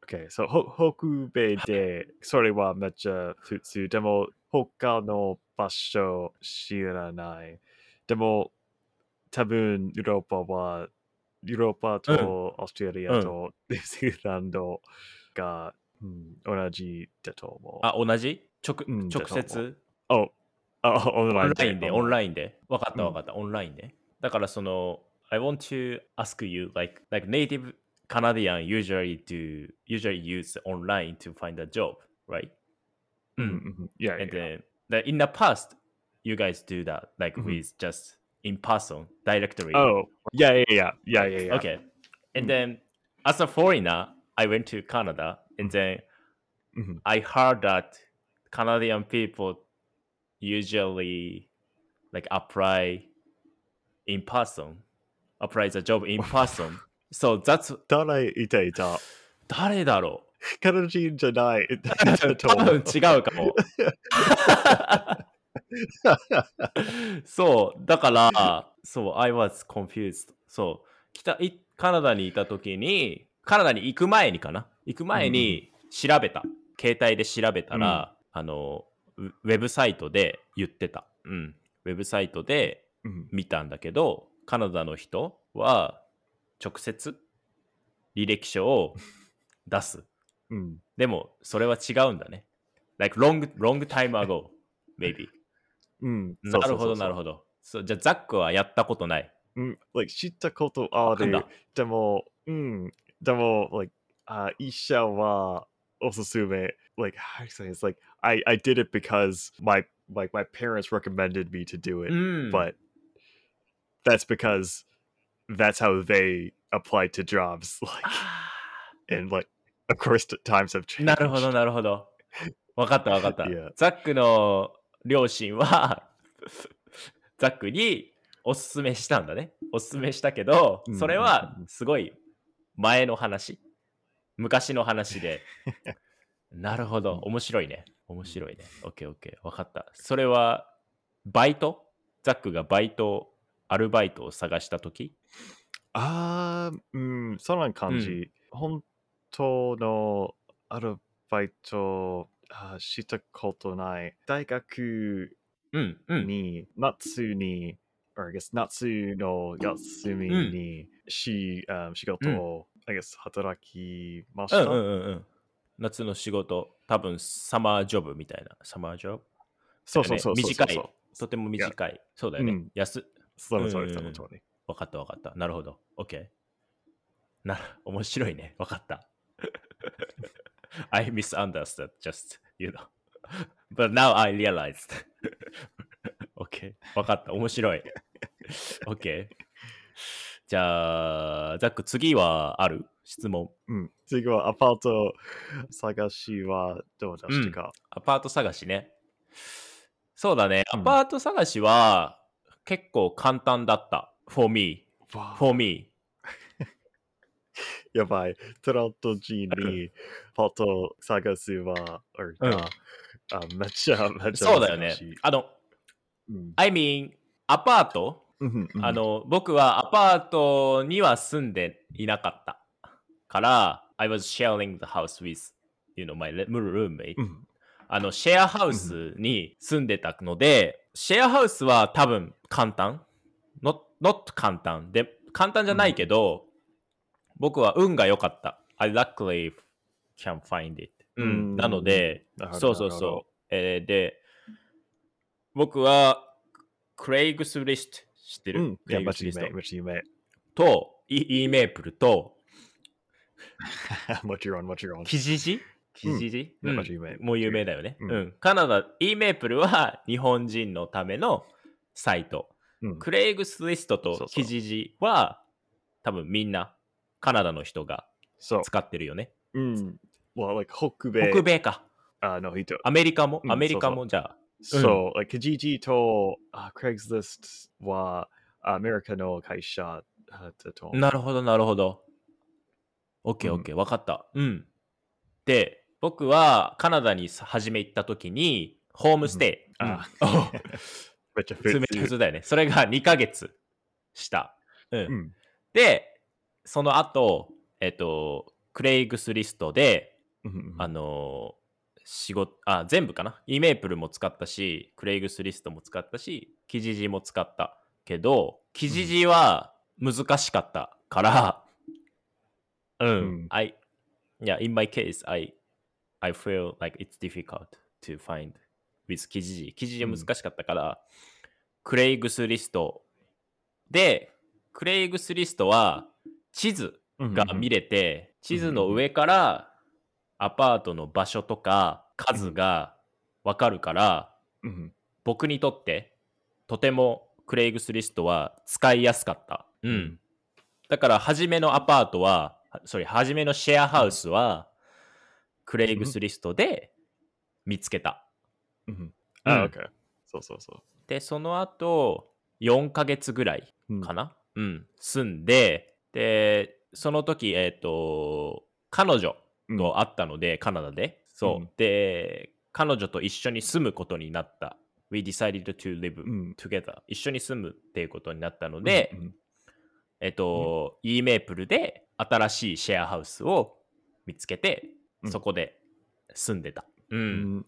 [SPEAKER 2] Okay, so ほ北米でそれはめっちゃ普通。でも他の場所知らない。でも多分ヨーロッパはヨーロッパとオーストラリアとニュージーランドが、うん同じだと思う。
[SPEAKER 1] あ、同じ？直
[SPEAKER 2] うん
[SPEAKER 1] 直接？
[SPEAKER 2] おあ、オン
[SPEAKER 1] オ
[SPEAKER 2] ライン
[SPEAKER 1] で、オン
[SPEAKER 2] イ
[SPEAKER 1] ラインで？わかった
[SPEAKER 2] うん
[SPEAKER 1] わかった、オンラインで？だからその、I want to ask you, like, like native Canadian usually do, usually use online to find a job, right?
[SPEAKER 2] ン。うんうん。Yeah,
[SPEAKER 1] And
[SPEAKER 2] yeah.
[SPEAKER 1] then the, in the past, you guys do that, like
[SPEAKER 2] Mhm.
[SPEAKER 1] with just in person, directly.
[SPEAKER 2] Oh, yeah, yeah, yeah. Yeah, yeah, yeah.
[SPEAKER 1] Okay. And
[SPEAKER 2] Mm.
[SPEAKER 1] then as a foreigner, I went to Canada and then
[SPEAKER 2] Mhm.
[SPEAKER 1] I heard that Canadian people usually like apply in person, apply the job in person. so that's
[SPEAKER 2] 誰いていた
[SPEAKER 1] 誰だろ
[SPEAKER 2] カ ナダ人じゃない。
[SPEAKER 1] う 多分違うかも。そう、だから、そう、I was confused. そう、北いカナダにいた時に、カナダに行く前にかな？行く前に調べた。携帯で調べたら、あの、ウウェブサイトで言ってた。うん。ウェブサイトで
[SPEAKER 2] うん
[SPEAKER 1] 見たんだけど、カナダの人は直接履歴書を出す。
[SPEAKER 2] うん。
[SPEAKER 1] でも、それは違うんだね。like long, long time ago, maybe.
[SPEAKER 2] うん。
[SPEAKER 1] なるほど、なる
[SPEAKER 2] ど。
[SPEAKER 1] ほど。そうじゃあ、ザックはやったことない。
[SPEAKER 2] うん。like 知ったことある
[SPEAKER 1] なんだ。
[SPEAKER 2] でも、うん。でも、like、あ医者はおすすめ。like, how do you say it? It's like, I, I did it because my, like, my parents recommended me to do
[SPEAKER 1] う
[SPEAKER 2] it.
[SPEAKER 1] ん。
[SPEAKER 2] But that's because that's how they apply to jobs. Like,
[SPEAKER 1] あ
[SPEAKER 2] and like, of course, times have
[SPEAKER 1] ー
[SPEAKER 2] changed.
[SPEAKER 1] なるほど、なるほど。わかった、わかった
[SPEAKER 2] いや。
[SPEAKER 1] ザックの両親は、ザックにおすすめしたんだね。おすすめしたけど
[SPEAKER 2] う、ん
[SPEAKER 1] それはすごい前の話。昔の話で。なるほど。面白いね。面白いね。オッケーオッケー。わかった。それは、バイト？ザックがバイト、アルバイトを探したとき
[SPEAKER 2] ああ、うん、そんな感じ。本当のアルバイトしたことない。大学
[SPEAKER 1] うん、うん。
[SPEAKER 2] に、夏に、I guess 夏の休みに、し、あ仕事を、I guess 働きました。
[SPEAKER 1] うんうんうんうん。夏の仕事、多分サマージョブみたいな。サマージョブ？
[SPEAKER 2] そうそうそうそうそう。
[SPEAKER 1] 短い。とても短い。そうだよね。
[SPEAKER 2] うん
[SPEAKER 1] 安。
[SPEAKER 2] その通り、
[SPEAKER 1] うん
[SPEAKER 2] その通り。
[SPEAKER 1] わかったわかった。なるほど。OK。な、面白いね。わかった。I misunderstood just, you know. But now I realized. OK。わかった。面白い。OK。じゃあ、ザック、次はある？質問。
[SPEAKER 2] うん。次はアパート探しはどうでしたか、
[SPEAKER 1] アパート探しね。そうだね。
[SPEAKER 2] うん
[SPEAKER 1] アパート探しは結構簡単だった。for me. for me.
[SPEAKER 2] やばい。トラント人にパート探すは、
[SPEAKER 1] うん
[SPEAKER 2] があめっちゃめっちゃ
[SPEAKER 1] そうだよね。あの、
[SPEAKER 2] うん。
[SPEAKER 1] I mean, アパート？
[SPEAKER 2] うんうん
[SPEAKER 1] あの、僕はアパートには住んでいなかったから、I was sharing the house with, you know, my roommate.
[SPEAKER 2] うん
[SPEAKER 1] あの、シェアハウスに住んでたので、シェアハウスは多分簡単？not, not 簡単。で、簡単じゃないけど、僕は運が良かった。I luckily can find it. うん。
[SPEAKER 2] うん
[SPEAKER 1] なので、そうそうそう。えーで、僕は、クレイグスリスト知ってる、
[SPEAKER 2] うん。
[SPEAKER 1] クレイグスリスト.と、イ E メープルと、
[SPEAKER 2] what you're on, what you're on.
[SPEAKER 1] キジジ？キジジ、
[SPEAKER 2] うん.
[SPEAKER 1] もう有名だよね。
[SPEAKER 2] う
[SPEAKER 1] うんん。カナダ、E メープルは日本人のためのサイト。
[SPEAKER 2] うん
[SPEAKER 1] クレイグスリストとキジジは多分みんなカナダの人が
[SPEAKER 2] So,
[SPEAKER 1] 使ってるよね。
[SPEAKER 2] うん。well, like 北米。
[SPEAKER 1] 北米か。
[SPEAKER 2] あの人。
[SPEAKER 1] アメリカも、
[SPEAKER 2] うん
[SPEAKER 1] アメリカもじゃあ。
[SPEAKER 2] So, like Kijiji と、あ Craigslist はアメリカの会社だと。
[SPEAKER 1] なるほど、なるほど。
[SPEAKER 2] うん
[SPEAKER 1] OK、わかった。うん。で、僕はカナダに初め行った時に、ホームステイ。
[SPEAKER 2] あ
[SPEAKER 1] うん
[SPEAKER 2] めっちゃ
[SPEAKER 1] 普通めっちゃ普
[SPEAKER 2] 通。
[SPEAKER 1] 通だよね。それが2ヶ月した。うん。
[SPEAKER 2] うん。
[SPEAKER 1] で、その後、えっと、クレイグスリストで、
[SPEAKER 2] うん
[SPEAKER 1] あのー仕事、あ、全部かな？イメープルも使ったし、クレイグスリストも使ったし、キジジも使ったけど、キジジは難しかったから、うん、
[SPEAKER 2] うん
[SPEAKER 1] I, yeah, in my case, I, I feel like it's difficult to find with キジジ。キジジは難しかったから、クレイグスリストで、クレイグスリストは地図が見れて、地図の上からアパートの場所とか数がわかるから、
[SPEAKER 2] うん
[SPEAKER 1] 僕にとってとてもクレイグスリストは使いやすかった。うん。
[SPEAKER 2] うん。
[SPEAKER 1] だから、初めのアパートは、それ、初めのシェアハウスは、クレイグスリストで見つけた。
[SPEAKER 2] うん
[SPEAKER 1] うん。
[SPEAKER 2] あ、OK。そうそうそ
[SPEAKER 1] で、その後、4ヶ月ぐらい
[SPEAKER 2] うん。
[SPEAKER 1] かな、うん、住んで、で、その時、えっ、と、彼女
[SPEAKER 2] う。
[SPEAKER 1] と会ったので、カナダで。そう。
[SPEAKER 2] うん
[SPEAKER 1] で、彼女と一緒に住むことになった。We decided to live
[SPEAKER 2] うん
[SPEAKER 1] together、一緒に住むっていうことになったので、
[SPEAKER 2] うん
[SPEAKER 1] えっ、と、e メープルで新しいシェアハウスを見つけて、
[SPEAKER 2] うん
[SPEAKER 1] そこで住んでた。う。
[SPEAKER 2] うんん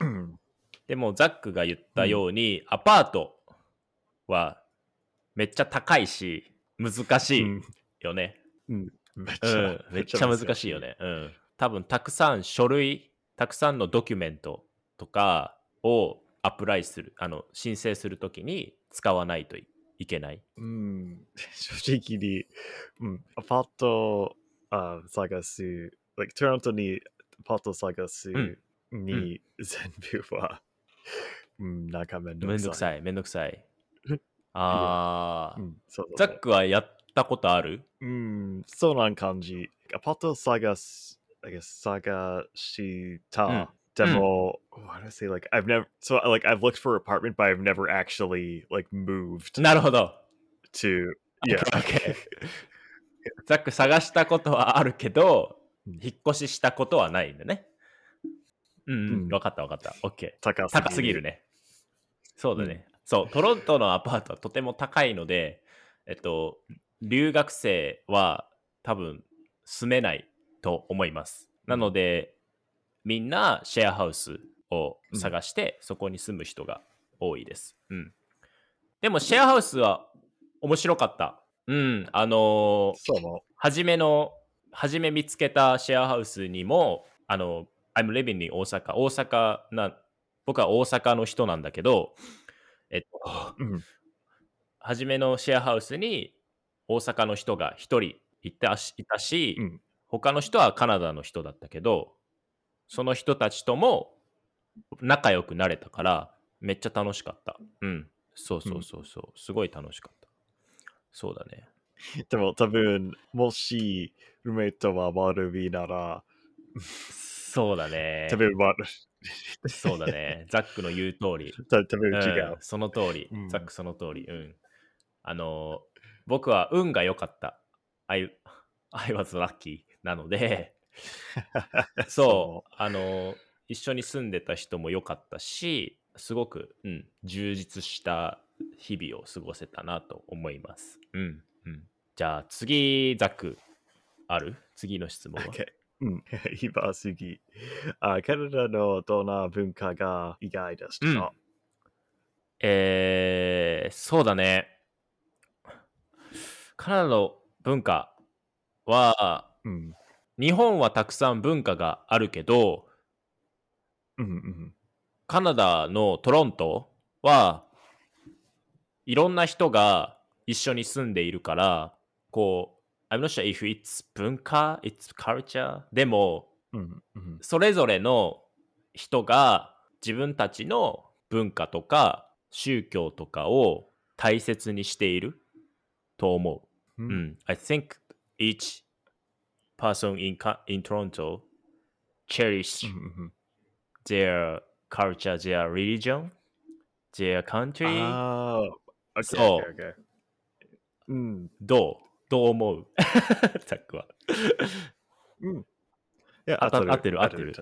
[SPEAKER 2] うん
[SPEAKER 1] でも、ザックが言ったように、アパートはめっちゃ高いし、難しいよね。
[SPEAKER 2] うんめっちゃ
[SPEAKER 1] うん、めっちゃ難しいよ。ね。うん。多分、たくさん書類、たくさんのドキュメントとかをアプライする、あの、申請するときに使わないといいけない。
[SPEAKER 2] うん正直に、うん、アパートあ探す、like、トロントにアパート探す
[SPEAKER 1] うん
[SPEAKER 2] に全部は、うんかめんどくさい。
[SPEAKER 1] めんどくさい、めんどくさい。あー、
[SPEAKER 2] うん、そうそう
[SPEAKER 1] ザックはやったことある？
[SPEAKER 2] うん、そうなん感じ。アパート探す、I guess 探した。
[SPEAKER 1] うん
[SPEAKER 2] でも、what do I say? Like, I've never, so like, I've looked for apartment, but I've never actually like moved
[SPEAKER 1] なるほど。
[SPEAKER 2] to, yeah.
[SPEAKER 1] Okay. ザック探したことはあるけど、
[SPEAKER 2] うん
[SPEAKER 1] 引っ越ししたことはないんだね。うん、う、
[SPEAKER 2] うんん
[SPEAKER 1] 分かった分かった。OK。
[SPEAKER 2] 高
[SPEAKER 1] 高すぎる。ね。そうだね。そう、トロントのアパートはとても高いので、えっと、留学生は多分住めないと思います。なので、みんなシェアハウスを探して、そこに住む人が多いです。うん。でも、シェアハウスは面白かった。うん、あのー。初めの、初め見つけたシェアハウスにも、あの、I'm living in 大阪。大阪な、僕は大阪の人なんだけど、えっと、
[SPEAKER 2] うん。
[SPEAKER 1] 初めのシェアハウスに大阪の人が一人いたし、いたし、
[SPEAKER 2] うん
[SPEAKER 1] 他の人はカナダの人だったけど、その人たちとも仲良くなれたから、めっちゃ楽しかった。うん。そうそうそうそう。すごい楽しかった。そうだね。
[SPEAKER 2] でも多分、もし、ルーメイトは悪いなら、
[SPEAKER 1] そうだね
[SPEAKER 2] 多。分悪い。
[SPEAKER 1] そうだね。ザックの言う通り。うん
[SPEAKER 2] う。
[SPEAKER 1] その通り、
[SPEAKER 2] うん
[SPEAKER 1] ザックその通り。うん。あのー僕は運が良かった。I, I was lucky なので、そう、あのー一緒に住んでた人も良かったし、すごく、うん、充実した日々を過ごせたなと思います。うん。うん、じゃあ次、ザック、ある？次の質問は
[SPEAKER 2] ？OK。うん。今次。あカナダのどんな文化が意外ですか、
[SPEAKER 1] えー、そうだね。カナダの文化は、
[SPEAKER 2] うん。
[SPEAKER 1] 日本はたくさん文化があるけど、
[SPEAKER 2] うんうん
[SPEAKER 1] カナダのトロントはいろんな人が一緒に住んでいるから、こう、I'm not sure if it's 文化、it's culture でも、
[SPEAKER 2] うんうん
[SPEAKER 1] それぞれの人が自分たちの文化とか宗教とかを大切にしていると思う。
[SPEAKER 2] う
[SPEAKER 1] うんん。I think each person in, in Toronto cherish
[SPEAKER 2] うん
[SPEAKER 1] their culture, their religion, their country.
[SPEAKER 2] ああ、OK
[SPEAKER 1] そう
[SPEAKER 2] OK OK うん。
[SPEAKER 1] どうどう思う？ザックは。
[SPEAKER 2] うん。いや
[SPEAKER 1] あた合ってる合ってる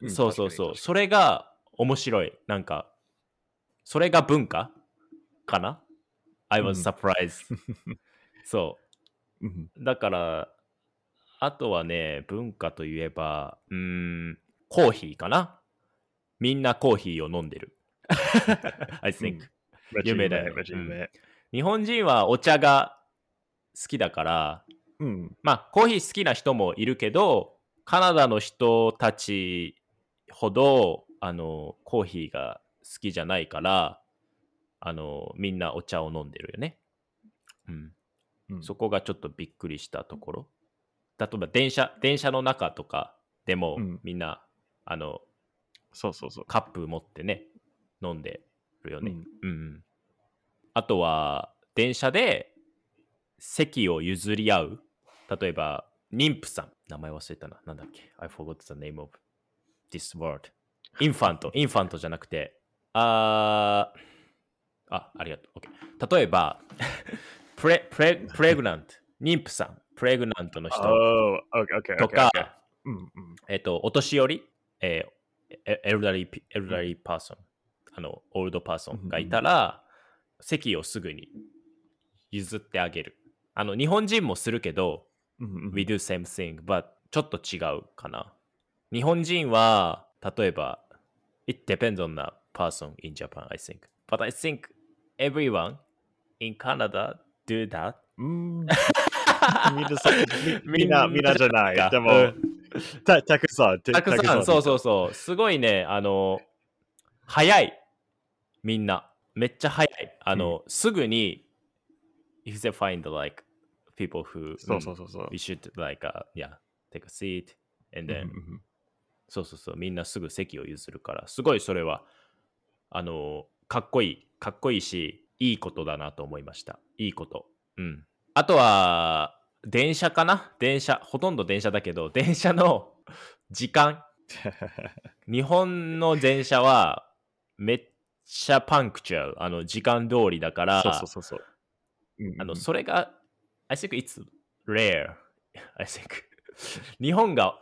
[SPEAKER 2] うん
[SPEAKER 1] そうそうそう。それが面白い。なんか、それが文化？かな ?I
[SPEAKER 2] うん
[SPEAKER 1] was surprised. そ
[SPEAKER 2] うん
[SPEAKER 1] う。だから、あとはね、文化といえば、うーん、コーヒーかな？みんなコーヒーを飲んでる。I think、
[SPEAKER 2] めっちゃ
[SPEAKER 1] 有名だよね
[SPEAKER 2] めっちゃ有名。
[SPEAKER 1] 日本人はお茶が好きだから、
[SPEAKER 2] うん。
[SPEAKER 1] まあ、コーヒー好きな人もいるけど、カナダの人たちほど、あの、コーヒーが好きじゃないから、あの、みんなお茶を飲んでるよね。うん。
[SPEAKER 2] うん
[SPEAKER 1] そこがちょっとびっくりしたところ。例えば、電車、電車の中とかでも、
[SPEAKER 2] うん
[SPEAKER 1] みんな、あの、
[SPEAKER 2] そうそうそう。
[SPEAKER 1] カップ持ってね、飲んでるよね。
[SPEAKER 2] うん
[SPEAKER 1] うんうん、あとは、電車で席を譲り合う。例えば、妊婦さん。名前忘れたな。なんだっけ ?I forgot the name of this word. インファント。インファントじゃなくて、あー、あ、ありがとう。OK。例えば、プレ、プレ、プレグナント。妊婦さん。プレグナントの人
[SPEAKER 2] Oh, OK OK
[SPEAKER 1] と
[SPEAKER 2] OK
[SPEAKER 1] か、
[SPEAKER 2] OK うんうん。
[SPEAKER 1] えっと、お年寄り、えーエエルダリー、エルダリーパーソン、あの、オールドパーソンがいたら、席をすぐに譲ってあげる。あの、日本人もするけど、we do same thing, but ちょっと違うかな。日本人は、例えば、it depends on the person in Japan, I think. But I think everyone in Canada do that.
[SPEAKER 2] うんみんなみみんな、みんなじゃない。でも、
[SPEAKER 1] うん
[SPEAKER 2] たたくさん、た
[SPEAKER 1] たくさん、そうそうそう。すごいね、あの、早い。みんな。めっちゃ早い。あの、すぐに、if they find like people who
[SPEAKER 2] そうそうそうそう。
[SPEAKER 1] we should like, uh, yeah, take a seat and
[SPEAKER 2] うん
[SPEAKER 1] then、
[SPEAKER 2] うん
[SPEAKER 1] そうそうそう、みんなすぐ席を譲るから、すごいそれは、あの、かっこいい、かっこいいし、いいことだなと思いました。いいこと。うん。あとは、電車かな？電車、ほとんど電車だけど、電車の時間。日本の電車は、めっちゃパンクチュアル、あの、時間通りだから、
[SPEAKER 2] そうそうそうそう。
[SPEAKER 1] あの、それが、I think it's rare. I think. 日本が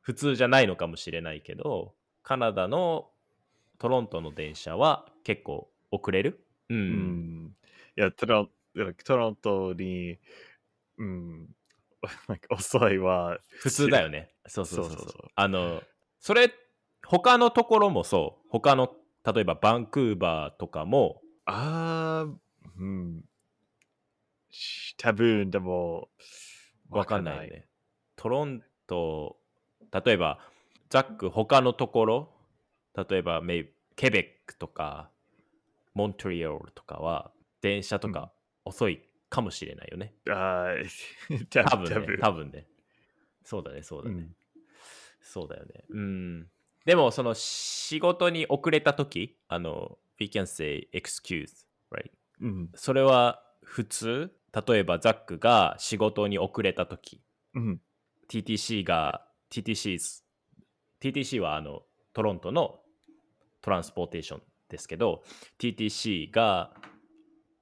[SPEAKER 1] 普通じゃないのかもしれないけど、カナダのトロントの電車は結構遅れる？うん。
[SPEAKER 2] うんいや、トロントロントに、うん、遅いは、
[SPEAKER 1] 普通だよね。そうそうそうそう
[SPEAKER 2] そうそうそう
[SPEAKER 1] あの、それ、他のところもそう。他の、例えばバンクーバーとかも、
[SPEAKER 2] あー、うん。し多分でも、
[SPEAKER 1] わかんないよね。トロント、例えば、ザック、他のところ、例えば、メイケベックとか、モントリオールとかは、電車とか遅いかもしれないよね。
[SPEAKER 2] あー多
[SPEAKER 1] 多分ね、
[SPEAKER 2] 分
[SPEAKER 1] 多分ね。そうだね、そうだね。
[SPEAKER 2] うん
[SPEAKER 1] そうだよね。うん。でも、その仕事に遅れたとき、あの、we can say excuse, right?
[SPEAKER 2] うん
[SPEAKER 1] それは普通例えばザックが仕事に遅れたとき、
[SPEAKER 2] うん。
[SPEAKER 1] TTC が TTC TTC はあのトロントのトランスポーテーションですけど TTC が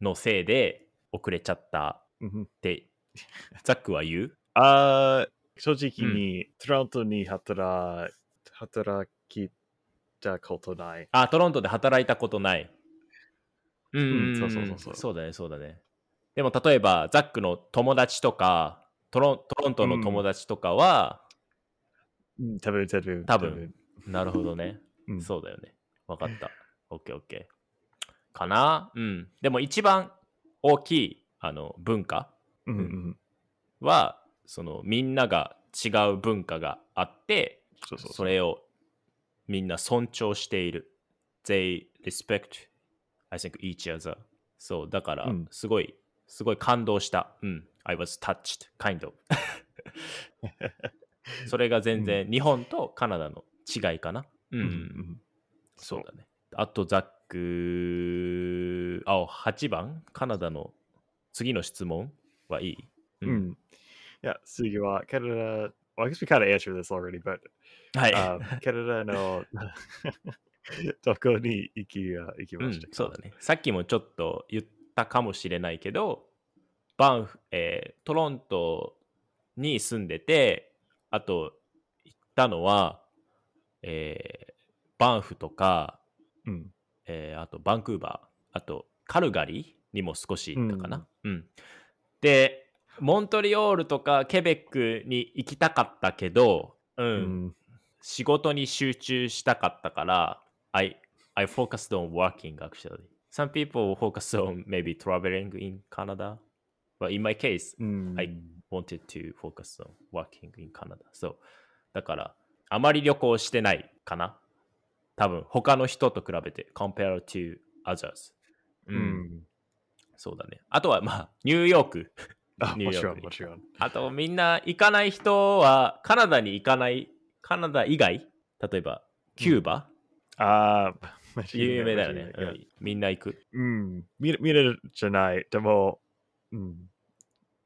[SPEAKER 1] のせいで遅れちゃった
[SPEAKER 2] うん
[SPEAKER 1] ってザックは言う？
[SPEAKER 2] あー正直に、トロントに働働きたことない。
[SPEAKER 1] あトロントで働いたことない。うんうん。うん、
[SPEAKER 2] そうそうそうそう。
[SPEAKER 1] そうだね、そうだね。でも例えば、ザックの友達とか、トロントロントの友達とかは、
[SPEAKER 2] うん、多分、多分、
[SPEAKER 1] 多分。なるほどね。
[SPEAKER 2] うん
[SPEAKER 1] そうだよね。わかった。オッケーオッケー。かな？うん。でも一番大きいあの文化？
[SPEAKER 2] うんうん。
[SPEAKER 1] は、そのみんなが違う文化があって、
[SPEAKER 2] そ
[SPEAKER 1] れをみんな尊重している。They respect, I think, each other. そう、だから
[SPEAKER 2] うん、
[SPEAKER 1] すごい、すごい感動した。うん。I was touched, kind of. それが全然、日本とカナダの違いかな。うん。
[SPEAKER 2] うんうん。
[SPEAKER 1] そうだね。あと、ザック、あ、8番？カナダの次の質問はいい？
[SPEAKER 2] うん。いや、次は、カナダ、well, I guess we kind of answered this already, but
[SPEAKER 1] はい。
[SPEAKER 2] あカナダの どこに行き行き
[SPEAKER 1] うん
[SPEAKER 2] ましたか、
[SPEAKER 1] そうだね。さっきもちょっと言ったかもしれないけど、バンフ、えートロントに住んでて、あと行ったのは、えーバンフとか、
[SPEAKER 2] うん。
[SPEAKER 1] えーあとバンクーバー、あとカルガリーにも少し行ったかな。うんで、モントリオールとかケベックに行きたかったけど、うん
[SPEAKER 2] うん。
[SPEAKER 1] 仕事に集中したかったから、I, I focused on working actually. Some people focus on maybe traveling in Canada. But in my case,
[SPEAKER 2] うん。
[SPEAKER 1] I wanted to focus on working in Canada. そう。だから、あまり旅行してないかな。多分、他の人と比べて、compare to others。う。
[SPEAKER 2] うんん。
[SPEAKER 1] そうだね。あとは、まあ、ニューヨーク。
[SPEAKER 2] あ、もちろん、
[SPEAKER 1] ニューヨークに
[SPEAKER 2] もちろん。
[SPEAKER 1] あと、みんな行かない人は、カナダに行かない、カナダ以外、例えば、キューバ、
[SPEAKER 2] ああ、マジ
[SPEAKER 1] 有名だよね。みんな行く。
[SPEAKER 2] うん。見る見るじゃない。でも、うん。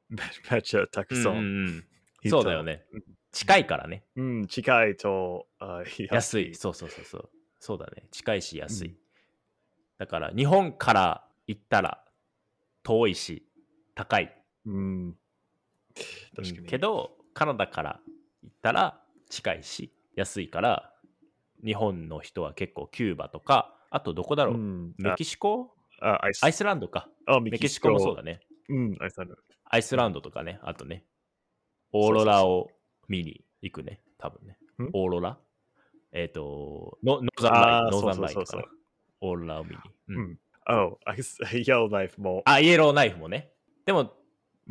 [SPEAKER 2] めめっちゃたくさ
[SPEAKER 1] うん
[SPEAKER 2] ん。
[SPEAKER 1] うんうん
[SPEAKER 2] 人
[SPEAKER 1] そうだよね。近いからね。
[SPEAKER 2] うん、近いと、あ
[SPEAKER 1] 安い。そうそうそうそう。そうだね。近いし安い。
[SPEAKER 2] うん
[SPEAKER 1] だから、日本から行ったら遠いし、高い。
[SPEAKER 2] うん。確かに。
[SPEAKER 1] けど、カナダから行ったら近いし、安いから、日本の人は結構キューバとか、あとどこだろう、
[SPEAKER 2] うん、
[SPEAKER 1] メキシコ？
[SPEAKER 2] あアイス
[SPEAKER 1] アイスランドか。
[SPEAKER 2] あ
[SPEAKER 1] メキシコもそうだね。
[SPEAKER 2] うん、アイスランド。
[SPEAKER 1] アイスランドとかね、あとね、オーロラを見に行くね、多分ね
[SPEAKER 2] ん？
[SPEAKER 1] オーロラ？えっ、とノ、
[SPEAKER 2] Northern Light、Northern
[SPEAKER 1] Light かな。オーロラを見に。うん
[SPEAKER 2] うん。Oh, I guess Yellowknife も。
[SPEAKER 1] あ、イエローナイフもね。でも、
[SPEAKER 2] うん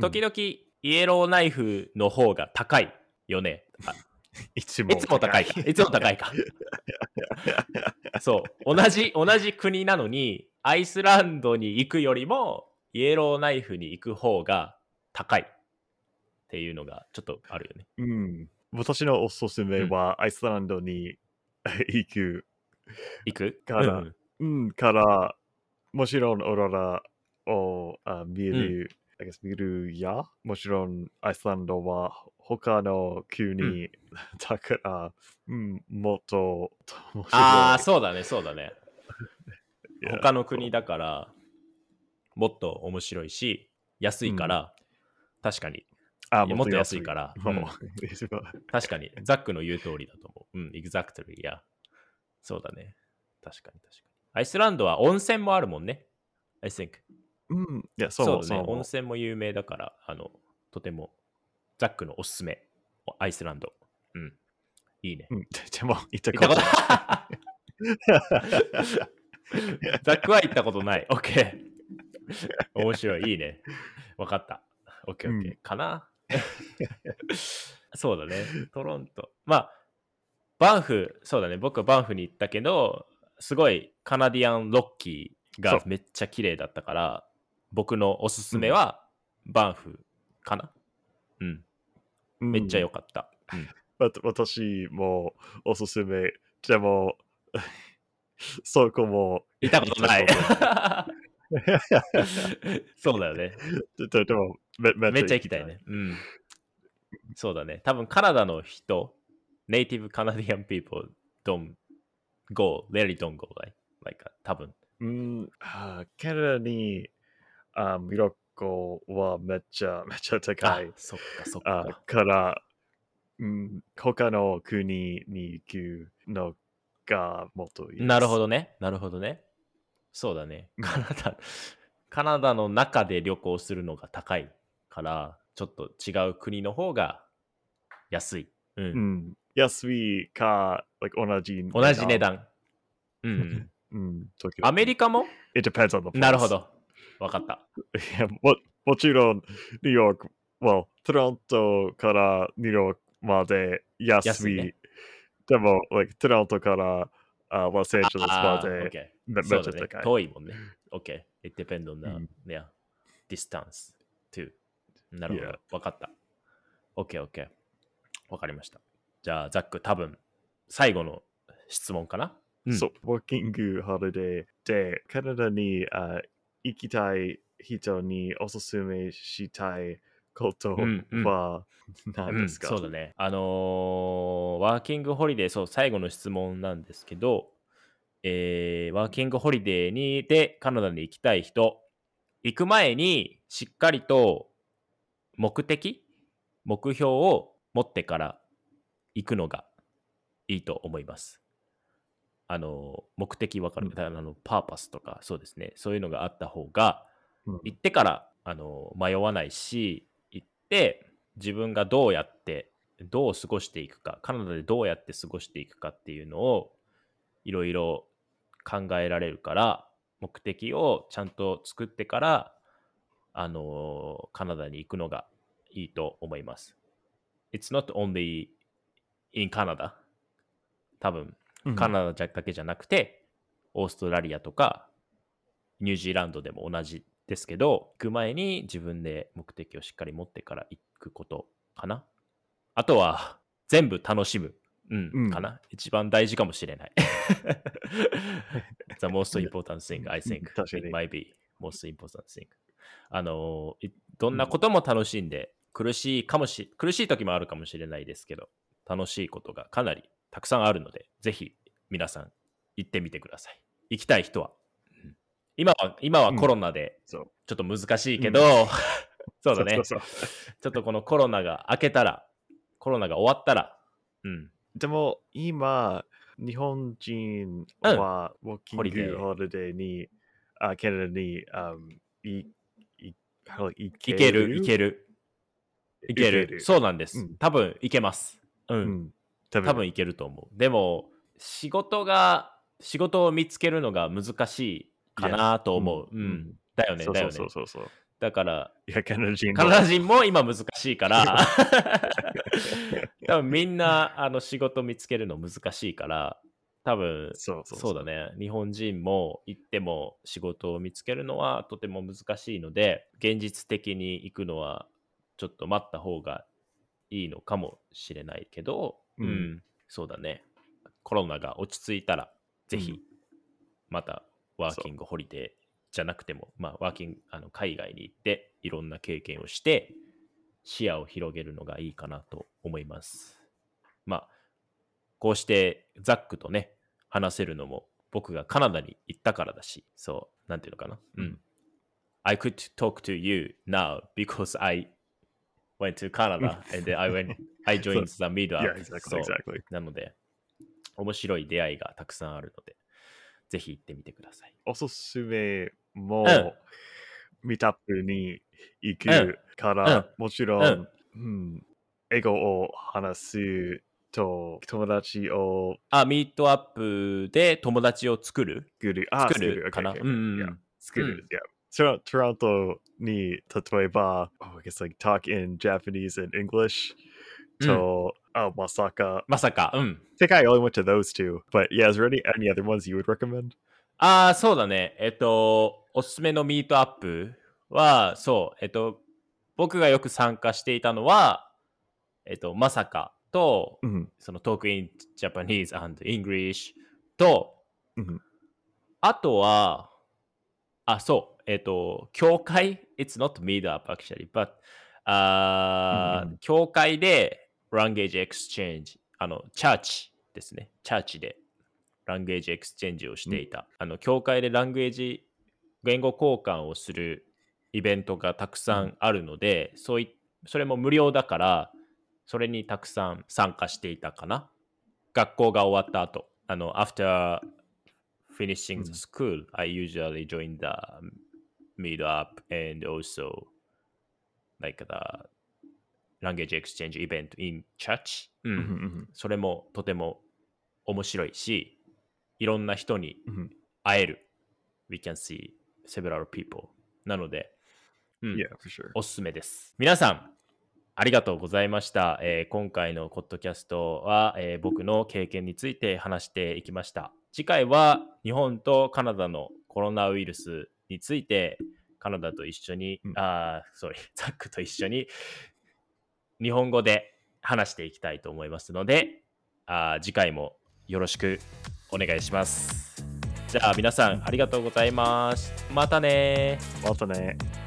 [SPEAKER 1] 時々、イエローナイフの方が高いよね。あ
[SPEAKER 2] いつも
[SPEAKER 1] いつも高いか。いつも高いか。そう。同じ、同じ国なのに、アイスランドに行くよりも、イエローナイフに行く方が高いっていうのがちょっとあるよね。
[SPEAKER 2] うん。私のおすすめは、アイスランドに行く。
[SPEAKER 1] 行く？
[SPEAKER 2] から
[SPEAKER 1] うん
[SPEAKER 2] うん、から、もちろんオーロラをあ見る、I guess 見るや、もちろんアイスランドは他の国、だから、うん、もっと面白い。
[SPEAKER 1] ああ、そうだね、そうだね。他の国だから、もっと面白いし、安いから、確かに、
[SPEAKER 2] あ
[SPEAKER 1] もっと安いから
[SPEAKER 2] もう
[SPEAKER 1] うん確かに、ザックの言う通りだと思う。うん、exactly, いや。そうだね。確かに、確かに。アイスランドは温泉もあるもんね。I think.
[SPEAKER 2] うん、いや、そう
[SPEAKER 1] そうだね。温泉も有名だから、あの、とても、ザックのおすすめ。アイスランド。うん。いいね。
[SPEAKER 2] うん、でも、行った
[SPEAKER 1] 行
[SPEAKER 2] こと
[SPEAKER 1] こと ザックは行ったことない。OK。面白い。いいね。わかった。OK、OK、
[SPEAKER 2] うん
[SPEAKER 1] かな？そうだね。トロント。まあ、バンフ、そうだね。僕はバンフに行ったけど、すごいカナディアンロッキーがめっちゃ綺麗だったから、僕のおすすめはバンフかな。うん。めっちゃ良かった。うん
[SPEAKER 2] 私もおすすめ。でも、そこも。
[SPEAKER 1] 行ったことない。そうだよね。
[SPEAKER 2] とででもめ、め
[SPEAKER 1] めっちゃ行きたいね。。うん。そうだね。多分カナダの人、ネイティブカナディアン people don't go, really don't go, like, like 多分。
[SPEAKER 2] うん、あカナダにあミロコはめっちゃ めっちゃ高
[SPEAKER 1] あ
[SPEAKER 2] い。、
[SPEAKER 1] そっかそっ
[SPEAKER 2] あ
[SPEAKER 1] か。
[SPEAKER 2] から、うん、他の国に行くのがもっといい。
[SPEAKER 1] なるほどね。なるほどね。そうだね。カナダ、カナダの中で旅行するのが高いから、ちょっと違う国の方が安い。うん。
[SPEAKER 2] うん。安いか、like 同じ
[SPEAKER 1] 同じ値。段。うん。
[SPEAKER 2] うん。
[SPEAKER 1] アメリカも
[SPEAKER 2] ？It depends on the place.
[SPEAKER 1] なるほ。ど。わかった。
[SPEAKER 2] いやももちろん、ニューヨーク、well、トロントからニューヨークまで安い。
[SPEAKER 1] ね
[SPEAKER 2] でも、like、トロントからあロサンゼルスまでめめっちゃ高い。
[SPEAKER 1] 遠いもんね。OK。It depends on the、
[SPEAKER 2] うん
[SPEAKER 1] yeah, distance to. なるほ
[SPEAKER 2] Yeah.
[SPEAKER 1] ど。わかった。OK, OK。わかりました。じゃあ、ザック、多分最後の質問かな、うん
[SPEAKER 2] そう、ワーキングホリデーで、カナダにあ行きたい人におすすめしたいこと
[SPEAKER 1] うんうん
[SPEAKER 2] は何ですか、
[SPEAKER 1] うん、そうだね。あのーワーキングホリデー、そう、最後の質問なんですけど、えーワーキングホリデーにでカナダに行きたい人、行く前にしっかりと目的、目標を持ってから行くのがいいと思います。あの、目的わかる、
[SPEAKER 2] うん。
[SPEAKER 1] あの、パーパスとか、そうですね、そういうのがあった方が、
[SPEAKER 2] うん。
[SPEAKER 1] 行ってからあの迷わないし行って自分がどうやってどう過ごしていくかカナダでどうやって過ごしていくかっていうのをいろいろ考えられるから目的をちゃんと作ってからあのカナダに行くのがいいと思います。It's not only in Canada 多分
[SPEAKER 2] うん
[SPEAKER 1] カナダだけじゃなくて、オーストラリアとかニュージーランドでも同じですけど、行く前に自分で目的をしっかり持ってから行くことかな。あとは、全部楽しむ。うん、
[SPEAKER 2] うん
[SPEAKER 1] かな。一番大事かもしれない。The most important thing, I think. It might be most important thing. あの、いどんなことも楽しんで、苦しいかもし、苦しい時もあるかもしれないですけど、楽しいことがかなりたくさんあるので、ぜひ皆さん行ってみてください。行きたい人は。うん。今は、今はコロナで
[SPEAKER 2] そう。
[SPEAKER 1] ちょっと難しいけど、そうだね。
[SPEAKER 2] そうそう
[SPEAKER 1] ちょっとこのコロナが明けたら、コロナが終わったら、うん、
[SPEAKER 2] でも今、日本人はワーキングホリデーに、あカナダに、あいいい
[SPEAKER 1] いける、いける、いける。そうなんです。
[SPEAKER 2] うん。
[SPEAKER 1] 多分いけます。うん、
[SPEAKER 2] うん。多
[SPEAKER 1] 多分いけると思う。でも、仕事が、仕事を見つけるのが難しいかなと思う。
[SPEAKER 2] う
[SPEAKER 1] うんん。だよね、だよね
[SPEAKER 2] そうそう。そう。
[SPEAKER 1] だから、
[SPEAKER 2] いや、カナダ人も
[SPEAKER 1] カナダ人も今難しいから、多分みんなあの仕事見つけるの難しいから、多分
[SPEAKER 2] そうそう
[SPEAKER 1] だね。日本人も行っても仕事を見つけるのはとても難しいので、現実的に行くのはちょっと待った方がいいのかもしれないけど、
[SPEAKER 2] うん
[SPEAKER 1] うん、そうだね。コロナが落ち着いたら、ぜひ
[SPEAKER 2] うん
[SPEAKER 1] またワーキングホリデーじゃなくても、まあ、ワーキングあの海外に行っていろんな経験をして視野を広げるのがいいかなと思います。まあ、こうしてザックとね、話せるのも僕がカナダに行ったからだし、そう、なんていうのかな。うん。
[SPEAKER 2] うん
[SPEAKER 1] I could talk to you now because I went to Canada and then I went, I joined the meetup.
[SPEAKER 2] Yeah, exactly, exactly.
[SPEAKER 1] なので、面白い出会いがたくさんあるので、ぜひ行ってみてください。
[SPEAKER 2] おすすめも、
[SPEAKER 1] うん
[SPEAKER 2] ミートアップに行
[SPEAKER 1] うん
[SPEAKER 2] くから、
[SPEAKER 1] うん
[SPEAKER 2] もちろん、うん英語を話すと友達を
[SPEAKER 1] あ、ミートアップで友達を作る？
[SPEAKER 2] 作る。あ
[SPEAKER 1] 作るかな
[SPEAKER 2] ？OK
[SPEAKER 1] うんうんう
[SPEAKER 2] yeah
[SPEAKER 1] ん。
[SPEAKER 2] 作る。トロトロントに例えば、oh, I guess like talk in Japanese and English と、あまさか、
[SPEAKER 1] まさか、うん。
[SPEAKER 2] I think I only went to those two. But yeah, is there any, any other ones you would recommend?
[SPEAKER 1] ああ、そうだね。えっと、おすすめのミートアップは、そう、えっと、僕がよく参加していたのは、えっと、まさかと、
[SPEAKER 2] うん
[SPEAKER 1] そのトークイン Japanese and English と、
[SPEAKER 2] うん
[SPEAKER 1] あとは、あ、そう、えっと、教会？It's not meetup actually, but あー、
[SPEAKER 2] うんうん
[SPEAKER 1] 教会で Language Exchange、あの、チャーチですね。チャーチでランゲージエクスチェンジをしていた。あの、教会で language、言語交換をするイベントがたくさんあるので、そういそれも無料だから、それにたくさん参加していたかな。学校が終わった後、あの、after finishing the school, I usually join the meetup and also like the language exchange event in church. う
[SPEAKER 2] うんん
[SPEAKER 1] それもとても面白いし、いろんな人に会える。We can see several people. なので、うん
[SPEAKER 2] Yeah, for sure.
[SPEAKER 1] おすすめです。皆さん、ありがとうございました。えー今回のポッドキャストは、えー僕の経験について話していきました。次回は日本とカナダのコロナウイルスについて、カナダと一緒に、
[SPEAKER 2] うん
[SPEAKER 1] あー、sorry ザックと一緒に日本語で話していきたいと思いますので、あー次回もよろしくお願いします。じゃあ皆さんありがとうございます。またね
[SPEAKER 2] またね。